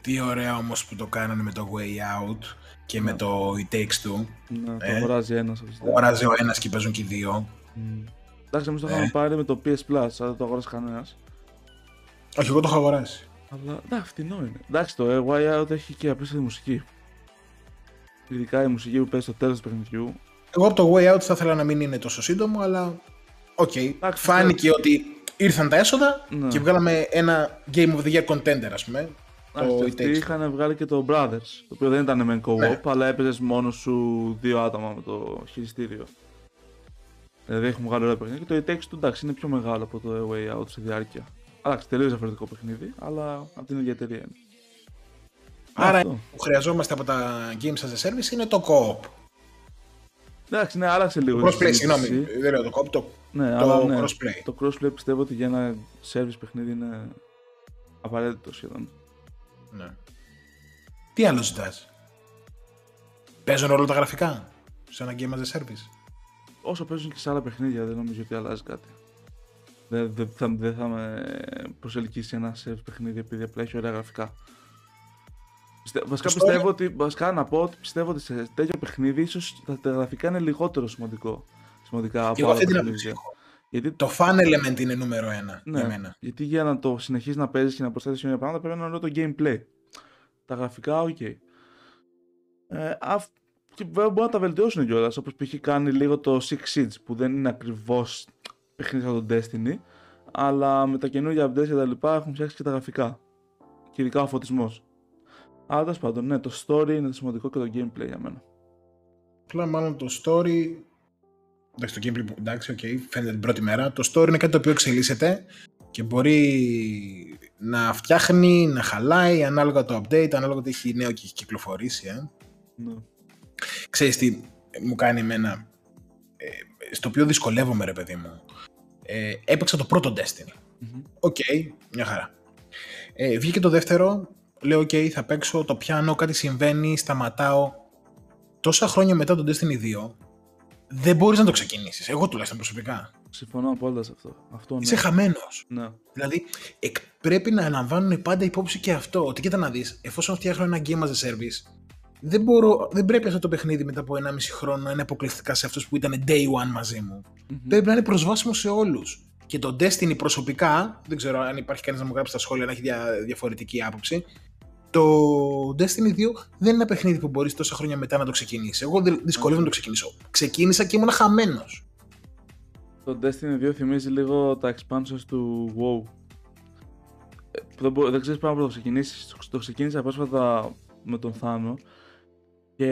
B: Τι ωραία όμως που το κάνανε με το Way Out και με
A: Ναι.
B: το It Takes Two.
A: Να το
B: Ε.
A: αγοράζει ένας αυτή τη στιγμή.
B: Αγοράζει ο ένας και παίζουν και οι δύο.
A: Μμ. Εντάξει, εμείς το
B: Ε.
A: είχαμε πάρει με το PS Plus, αλλά δεν το αγόρασε κανένας.
B: Όχι, εγώ το έχω αγοράσει.
A: Αλλά εντάξει, φτηνό είναι. Εντάξει, το ε, Way Out έχει και απίστευτη μουσική. Ειδικά η μουσική που παίζει στο τέλος του παιχνιδιού.
B: Εγώ από το Way Out θα ήθελα να μην είναι τόσο σύντομο, αλλά οκ.
A: Εντάξει,
B: Φάνηκε ότι ήρθαν τα έσοδα
A: Ναι.
B: και βγάλαμε ένα Game of the Year contender, ας πούμε.
A: Εντάξει,
B: Το It
A: αυτοί
B: Takes Two.
A: είχαν βγάλει και το Brothers, το οποίο δεν ήταν με co-op,
B: Ναι.
A: αλλά έπαιζες μόνο σου δύο άτομα με το χειριστήριο. Δηλαδή έχουν βγάλει ωραία παιχνίδια και το It Takes Two εντάξει είναι πιο μεγάλο από το A Way Out σε διάρκεια. Εντάξει, τελείως διαφορετικό παιχνίδι, αλλά από την ίδια εταιρεία είναι.
B: Άρα
A: Αυτό.
B: που χρειαζόμαστε από τα Games as a Service είναι το co-op.
A: Εντάξει, ναι, άλλαξε λίγο.
B: Το
A: η
B: crossplay,
A: συζήτηση.
B: συγγνώμη. Δεν λέω το co-op, το,
A: Ναι,
B: το
A: αλλά ναι,
B: crossplay.
A: το crossplay πιστεύω ότι για ένα service παιχνίδι είναι απαραίτητο σχεδόν.
B: Ναι. Τι άλλο ζητάς; Παίζουν όλα τα γραφικά; Σε ένα Game as a Service;
A: Όσο παίζουν και σε άλλα παιχνίδια, δεν νομίζω ότι αλλάζει κάτι. Δεν, δεν, θα, δεν θα με προσελκύσει ένα σε παιχνίδι επειδή απλά έχει ωραία γραφικά. Πιστε, βασικά
B: Το story-
A: πιστεύω ότι. Βασικά να πω ότι πιστεύω ότι σε τέτοιο παιχνίδι ίσως τα, τα γραφικά είναι λιγότερο σημαντικό. Σημαντικά από
B: Και εγώ
A: άλλα
B: αυτή την άποψη
A: παιχνίδια.
B: έχω.
A: Γιατί,
B: Το fun element είναι νούμερο ένα
A: ναι,
B: για μένα.
A: γιατί για να το συνεχίσεις να παίζεις και να προσθέσεις καινούργια πράγματα πρέπει να είναι όλο το gameplay. Τα γραφικά, οκ. Ε, αυ- και βέβαια μπορεί να τα βελτιώσουν κιόλας. Όπως π.χ. κάνει λίγο το Six Siege που δεν είναι ακριβώς παιχνίδι σαν τον Destiny. Αλλά με τα καινούργια updates και τα λοιπά έχουν φτιάξει και τα γραφικά. Και ειδικά ο φωτισμός. Αλλά τέλος πάντων, ναι, το story είναι το σημαντικό και το gameplay για μένα.
B: Απλά μάλλον το story. Εντάξει, το gameplay, που- εντάξει, οκ, φαίνεται την πρώτη μέρα. Το story είναι κάτι το οποίο εξελίσσεται και μπορεί να φτιάχνει, να χαλάει ανάλογα το update, ανάλογα το έχει νέο και έχει κυκλοφορήσει. Ε.
A: Ναι.
B: Ξέρεις τι μου κάνει εμένα, ε, στο οποίο δυσκολεύομαι ρε παιδί μου. Ε, έπαιξα το πρώτο Destiny.
A: Μμμ.
B: Οκ, μια χαρά. Ε, βγήκε το δεύτερο, λέω οκ, θα παίξω, το πιάνω, κάτι συμβαίνει, σταματάω. Τόσα χρόνια μετά το Destiny 2, δεν μπορείς να το ξεκινήσεις. Εγώ τουλάχιστον προσωπικά.
A: Συμφωνώ απόλυτα σε αυτό. αυτό ναι.
B: Είσαι χαμένος.
A: ναι.
B: Δηλαδή, εκ- πρέπει να λαμβάνουν πάντα υπόψη και αυτό. Ότι κοίτα να δεις, εφόσον φτιάχνω ένα game as a service, δεν, μπορώ, δεν πρέπει αυτό το παιχνίδι μετά από 1,5 χρόνο να είναι αποκλειστικά σε αυτούς που ήταν day one μαζί μου.
A: Μμμ.
B: Πρέπει να είναι προσβάσιμο σε όλους. Και το Destiny προσωπικά, δεν ξέρω αν υπάρχει κανείς να μου γράψει στα σχόλια να έχει δια, διαφορετική άποψη, το Destiny 2 δεν είναι ένα παιχνίδι που μπορείς τόσα χρόνια μετά να το ξεκινήσεις. Εγώ δεν- δυσκολεύομαι να το ξεκινήσω. Ξεκίνησα και ήμουν χαμένος.
A: Το Destiny 2 θυμίζει λίγο τα expansions του WoW. Ε, που δεν, μπο- δεν ξέρεις πράγμα που το ξεκινήσεις. Το- Το ξεκίνησα πρόσφατα με τον Θάνο και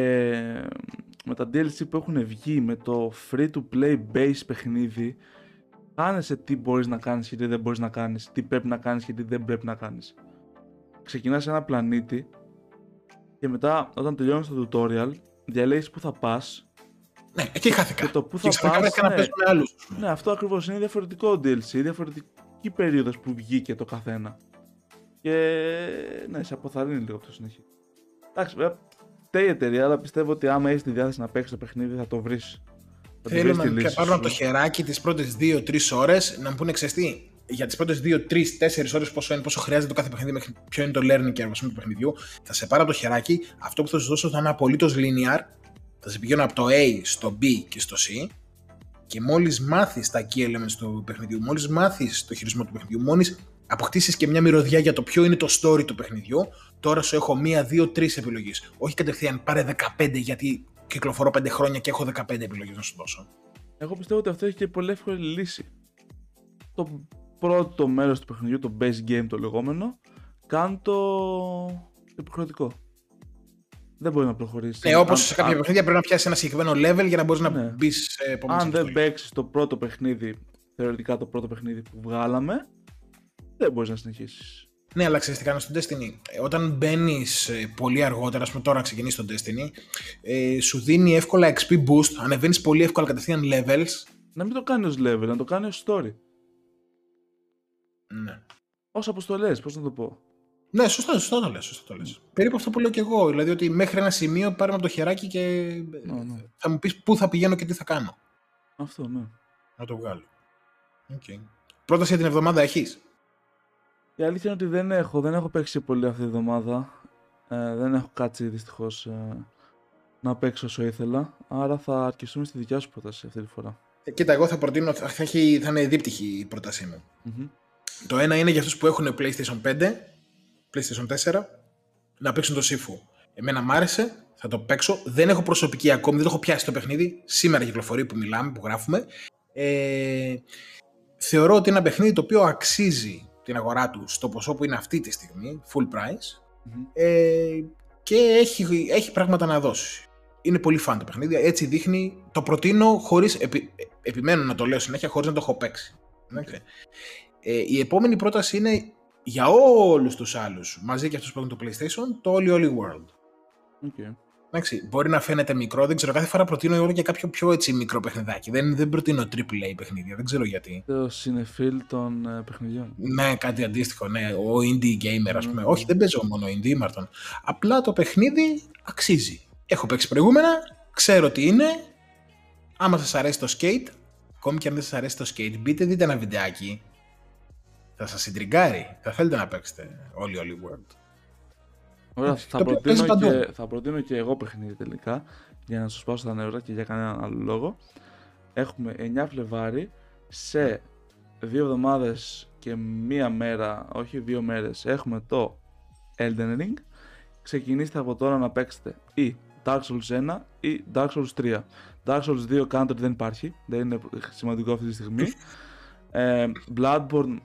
A: με τα DLC που έχουν βγει με το free to play base παιχνίδι χάνεσαι τι μπορείς να κάνεις και τι δεν μπορείς να κάνεις, τι πρέπει να κάνεις και τι δεν πρέπει να κάνεις. Ξεκινάς σε ένα πλανήτη και μετά όταν τελειώνεις το tutorial διαλέγεις που θα πας
B: Ναι, εκεί χάθηκα.
A: και το που
B: Και
A: θα
B: ξαφνικά
A: πας
B: βρέθηκα να
A: ναι,
B: παίζω με άλλους.
A: ναι, αυτό ακριβώς είναι διαφορετικό DLC, διαφορετική περίοδος που βγήκε το καθένα. Και ναι, σε αποθαρρύνει λίγο αυτό συνέχεια. Εντάξει, βέβαια, φταίει η εταιρεία, αλλά πιστεύω ότι άμα έχεις τη διάθεση να παίξεις το παιχνίδι θα το βρεις.
B: Θέλω να πια πάρουν από το χεράκι τις πρώτες 2-3 ώρες να μου πούνε ξεστή. Για τις πρώτες 2-3-4 ώρες πόσο είναι, πόσο χρειάζεται το κάθε παιχνίδι, μέχρι ποιο είναι το learning curve ας πούμε, του παιχνιδιού. Θα σε πάρω από το χεράκι. Αυτό που θα σου δώσω θα είναι απολύτως linear. Θα σε πηγαίνω από το A στο B και στο C. Και μόλις μάθεις τα key elements του παιχνιδιού, μόλις μάθεις το χειρισμό του παιχνιδιού, μόλις αποκτήσεις και μια μυρωδιά για το ποιο είναι το story του παιχνιδιού, τώρα σου έχω μία, δύο, τρεις επιλογές. Όχι κατευθείαν πάρε 15 γιατί κυκλοφορώ 5 χρόνια και έχω 15 επιλογές να σου δώσω.
A: Εγώ πιστεύω ότι αυτό έχει και πολύ εύκολη λύση. Το πρώτο μέρος του παιχνιδιού, το base game το λεγόμενο, κάνει το υποχρεωτικό. Δεν μπορεί να προχωρήσει.
B: Ναι, όπως
A: Αν-
B: σε κάποια
A: αν-
B: παιχνίδια πρέπει να πιάσει ένα συγκεκριμένο level για να μπορείς να
A: Ναι.
B: μπεις σε επόμενε
A: αν δεν παίξεις το πρώτο παιχνίδι, θεωρητικά το πρώτο παιχνίδι που βγάλαμε, δεν μπορείς να συνεχίσεις.
B: Ναι, αλλά ξέρεις τι κάνω στο Destiny. Ε, Όταν μπαίνεις πολύ αργότερα, ας πούμε τώρα ξεκινήσει το Destiny, ε, σου δίνει εύκολα XP boost, ανεβαίνεις πολύ εύκολα κατευθείαν levels.
A: Να μην το κάνει ως level, να το κάνει ως story.
B: Ναι.
A: Ω αποστολέ, πώς να το πω.
B: Ναι, σωστά, σωστά το λες, σωστά το λες. Περίπου αυτό που λέω και εγώ. Δηλαδή ότι μέχρι ένα σημείο πάρουμε το χεράκι και
A: Ναι, ναι.
B: θα μου πεις πού θα πηγαίνω και τι θα κάνω.
A: Αυτό, ναι.
B: Να το βγάλω. Okay. Πρόταση για την εβδομάδα έχεις;
A: Η αλήθεια είναι ότι δεν έχω, δεν έχω παίξει πολύ αυτή τη βδομάδα. Ε, δεν έχω κάτσει δυστυχώς να παίξω όσο ήθελα. Άρα θα αρκεστούμε στη δικιά σου πρόταση αυτή τη φορά.
B: Ε, κοίτα, εγώ θα προτείνω, θα, θα, έχει, θα είναι δίπτυχη η πρότασή μου.
A: Μμμ.
B: Το ένα είναι για αυτούς που έχουν PlayStation 5, PlayStation 4, να παίξουν το Sifu. Εμένα μ' άρεσε, θα το παίξω. Δεν έχω προσωπική ακόμη, δεν το έχω πιάσει το παιχνίδι. Σήμερα κυκλοφορεί που μιλάμε, που γράφουμε. Ε, θεωρώ ότι είναι ένα παιχνίδι το οποίο αξίζει την αγορά του στο ποσό που είναι αυτή τη στιγμή, full price,
A: Μμμ.
B: ε, και έχει, έχει πράγματα να δώσει. Είναι πολύ fun το παιχνίδι, έτσι δείχνει, το προτείνω χωρίς, επι, επιμένω να το λέω συνέχεια, χωρίς να το έχω παίξει. Εντάξει. Ε, η επόμενη πρόταση είναι για όλους τους άλλους, μαζί και αυτούς που έχουν το PlayStation, το Holy Holy World.
A: OK.
B: Εντάξει, μπορεί να φαίνεται μικρό, δεν ξέρω. Κάθε φορά προτείνω όλο και κάποιο πιο έτσι μικρό παιχνιδάκι. Δεν, δεν προτείνω AAA παιχνίδια, δεν ξέρω γιατί.
A: Το σινεφίλ των ε, παιχνιδιών.
B: Ναι, κάτι αντίστοιχο, ναι. Ο indie gamer, ας πούμε.
A: Mm.
B: Όχι, δεν παίζω μόνο indie, Μάρτον. Απλά το παιχνίδι αξίζει. Έχω παίξει προηγούμενα, ξέρω τι είναι. Άμα σας αρέσει το skate, ακόμη και αν δεν σας αρέσει το skate, μπείτε, δείτε ένα βιντεάκι. Θα σας συντριγκάρει. Θα θέλετε να παίξετε όλοι, όλοι world.
A: Ωραία,
B: Το
A: θα
B: οποίο
A: προτείνω,
B: παίζει παντού.
A: και, θα προτείνω και εγώ παιχνίδι τελικά για να σου σπάσω τα νεύρα και για κανέναν άλλο λόγο. Έχουμε 9 Φλεβάρι σε δύο εβδομάδες και μία μέρα, όχι δύο μέρες, έχουμε το Elden Ring. Ξεκινήστε από τώρα να παίξετε ή Dark Souls 1 ή Dark Souls 3. Dark Souls 2 counter δεν υπάρχει, δεν είναι σημαντικό αυτή τη στιγμή. ε, Bloodborne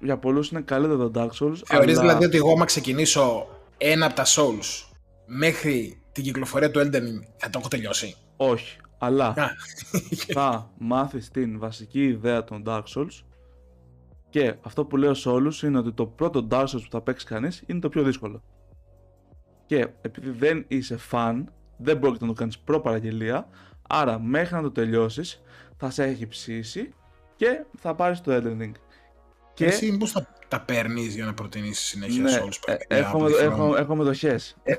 A: για πολλούς είναι καλύτερο το Dark Souls.
B: Θεωρείς
A: αλλά-
B: δηλαδή ότι εγώ, άμα ξεκινήσω ένα από τα Souls μέχρι την κυκλοφορία του Elden Ring, θα το έχω τελειώσει;
A: Όχι, αλλά
B: Α,
A: θα μάθεις την βασική ιδέα των Dark Souls και αυτό που λέω σε όλους είναι ότι το πρώτο Dark Souls που θα παίξει κανείς είναι το πιο δύσκολο. Και επειδή δεν είσαι φαν, δεν πρόκειται να το κάνεις προ-παραγγελία, άρα μέχρι να το τελειώσεις θα σε έχει ψήσει και θα πάρεις το Elden Ring.
B: Και
A: Και
B: εσύ μήπως τα, τα παίρνεις για να προτείνεις συνέχεια
A: ναι,
B: Souls
A: ε,
B: παιχνίδια
A: έχω,
B: από
A: με-
B: τη
A: έχω,
B: From.
A: έχω μετοχές.
B: Ε,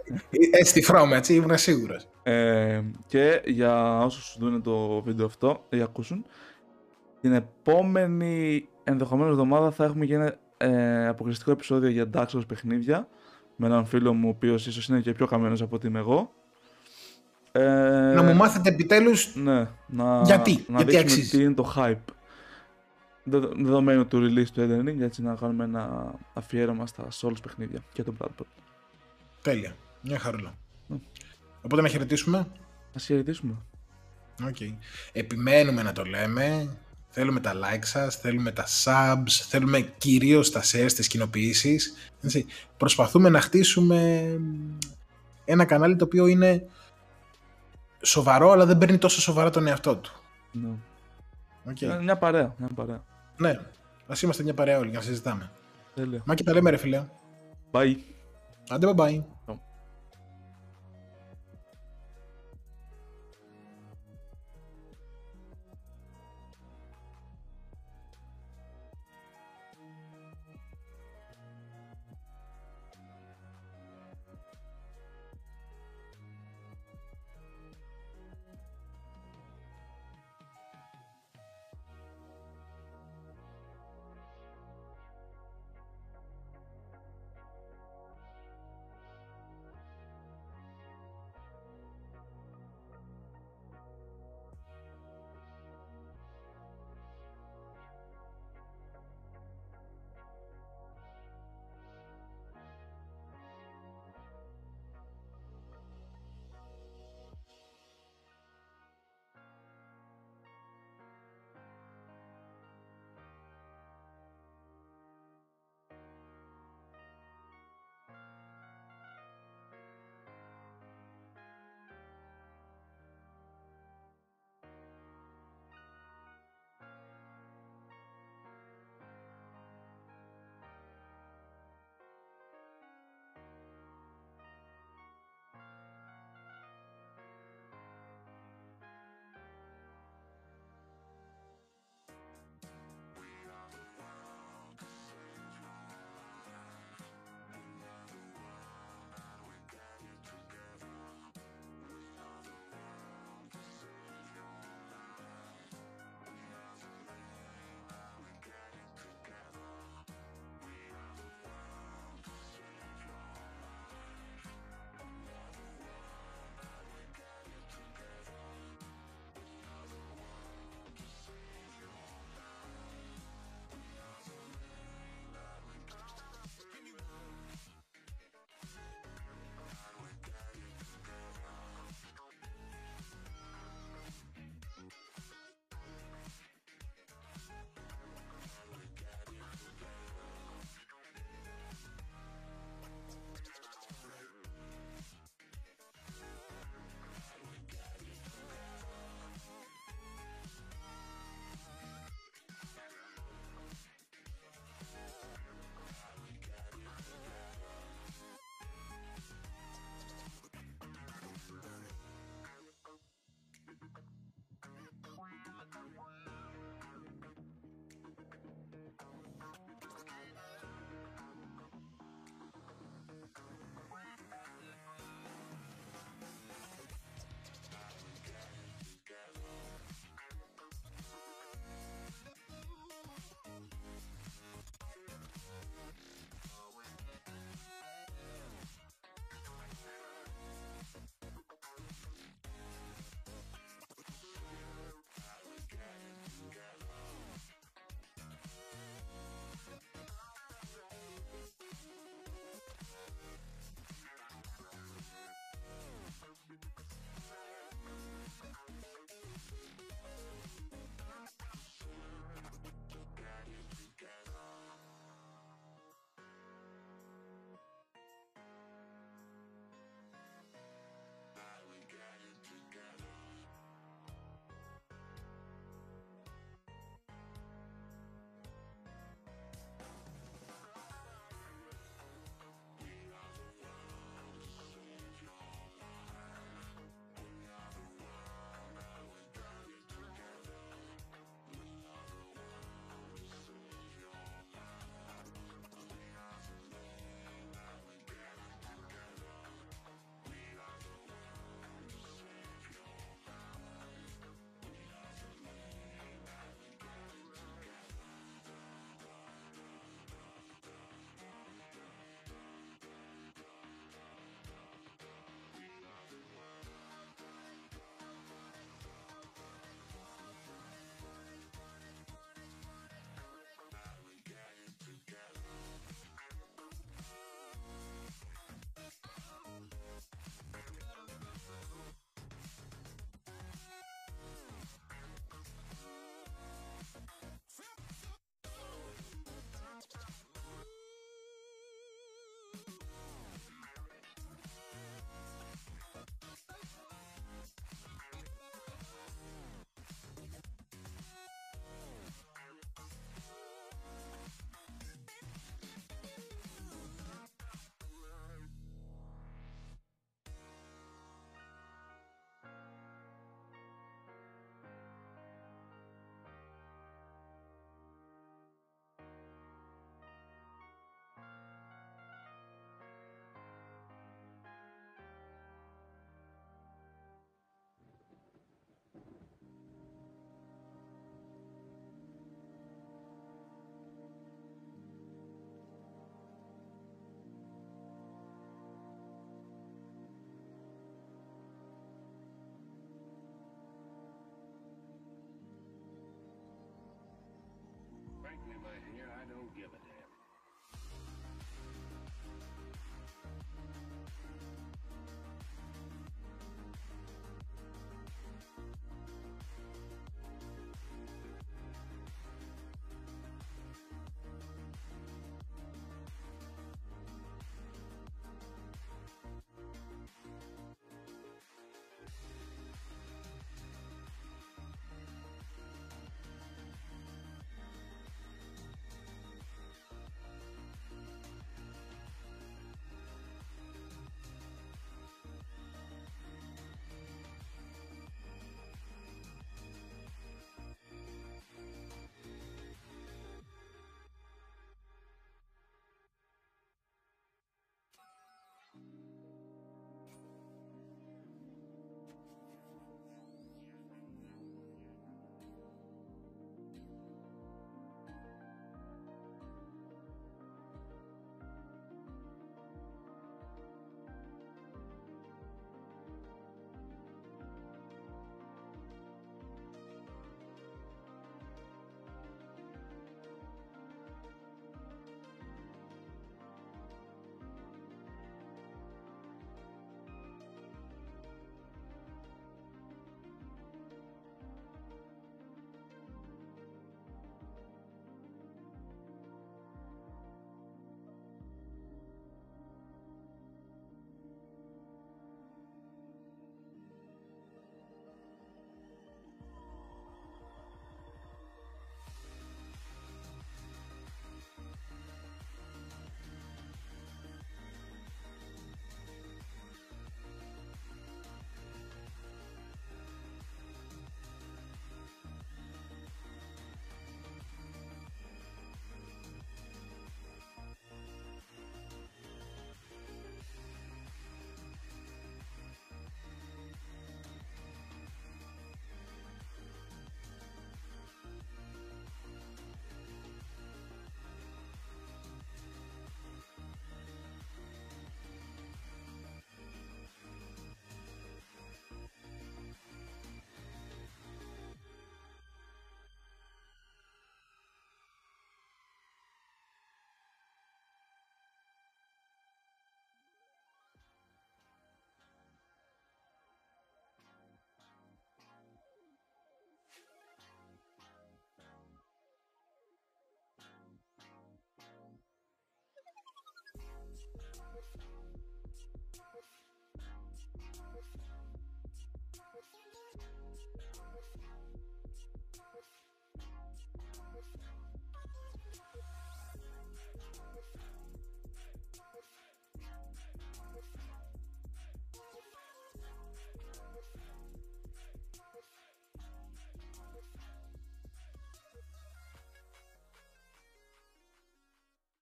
B: Έτσι τη From, έτσι, ήμουν σίγουρος.
A: Ε, και για όσους δουν το βίντεο αυτό ή ακούσουν, την επόμενη ενδεχομένως εβδομάδα θα έχουμε και ένα ε, αποκλειστικό επεισόδιο για Dark Souls παιχνίδια με έναν φίλο μου ο οποίος ίσως είναι και πιο καμένος από ότι είμαι εγώ. Ε,
B: Να μου μάθετε επιτέλους
A: Ναι, να,
B: Γιατί;
A: να
B: Γιατί
A: δείξουμε
B: αξίζει.
A: τι είναι το hype. Δεδο- Δεδομένου του release του Elden Ring, έτσι να κάνουμε ένα αφιέρωμα στα Souls παιχνίδια και το Bloodborne.
B: τέλεια. Μια χαρούλα.
A: Ναι.
B: Οπότε να χαιρετήσουμε.
A: Ας χαιρετήσουμε.
B: Okay. Επιμένουμε να το λέμε. Θέλουμε τα like σας, θέλουμε τα subs, θέλουμε κυρίως τα shares, τις κοινοποιήσεις. Έτσι. Προσπαθούμε να χτίσουμε ένα κανάλι το οποίο είναι σοβαρό, αλλά δεν παίρνει τόσο σοβαρά τον εαυτό του.
A: Ναι.
B: Okay.
A: Ε, Μια παρέα, μια παρέα.
B: Ναι, ας είμαστε μια παρέα όλοι για να συζητάμε.
A: Τέλεια.
B: Μάκη τα λέμε ρε φίλε.
A: Bye.
B: Άντε bye bye.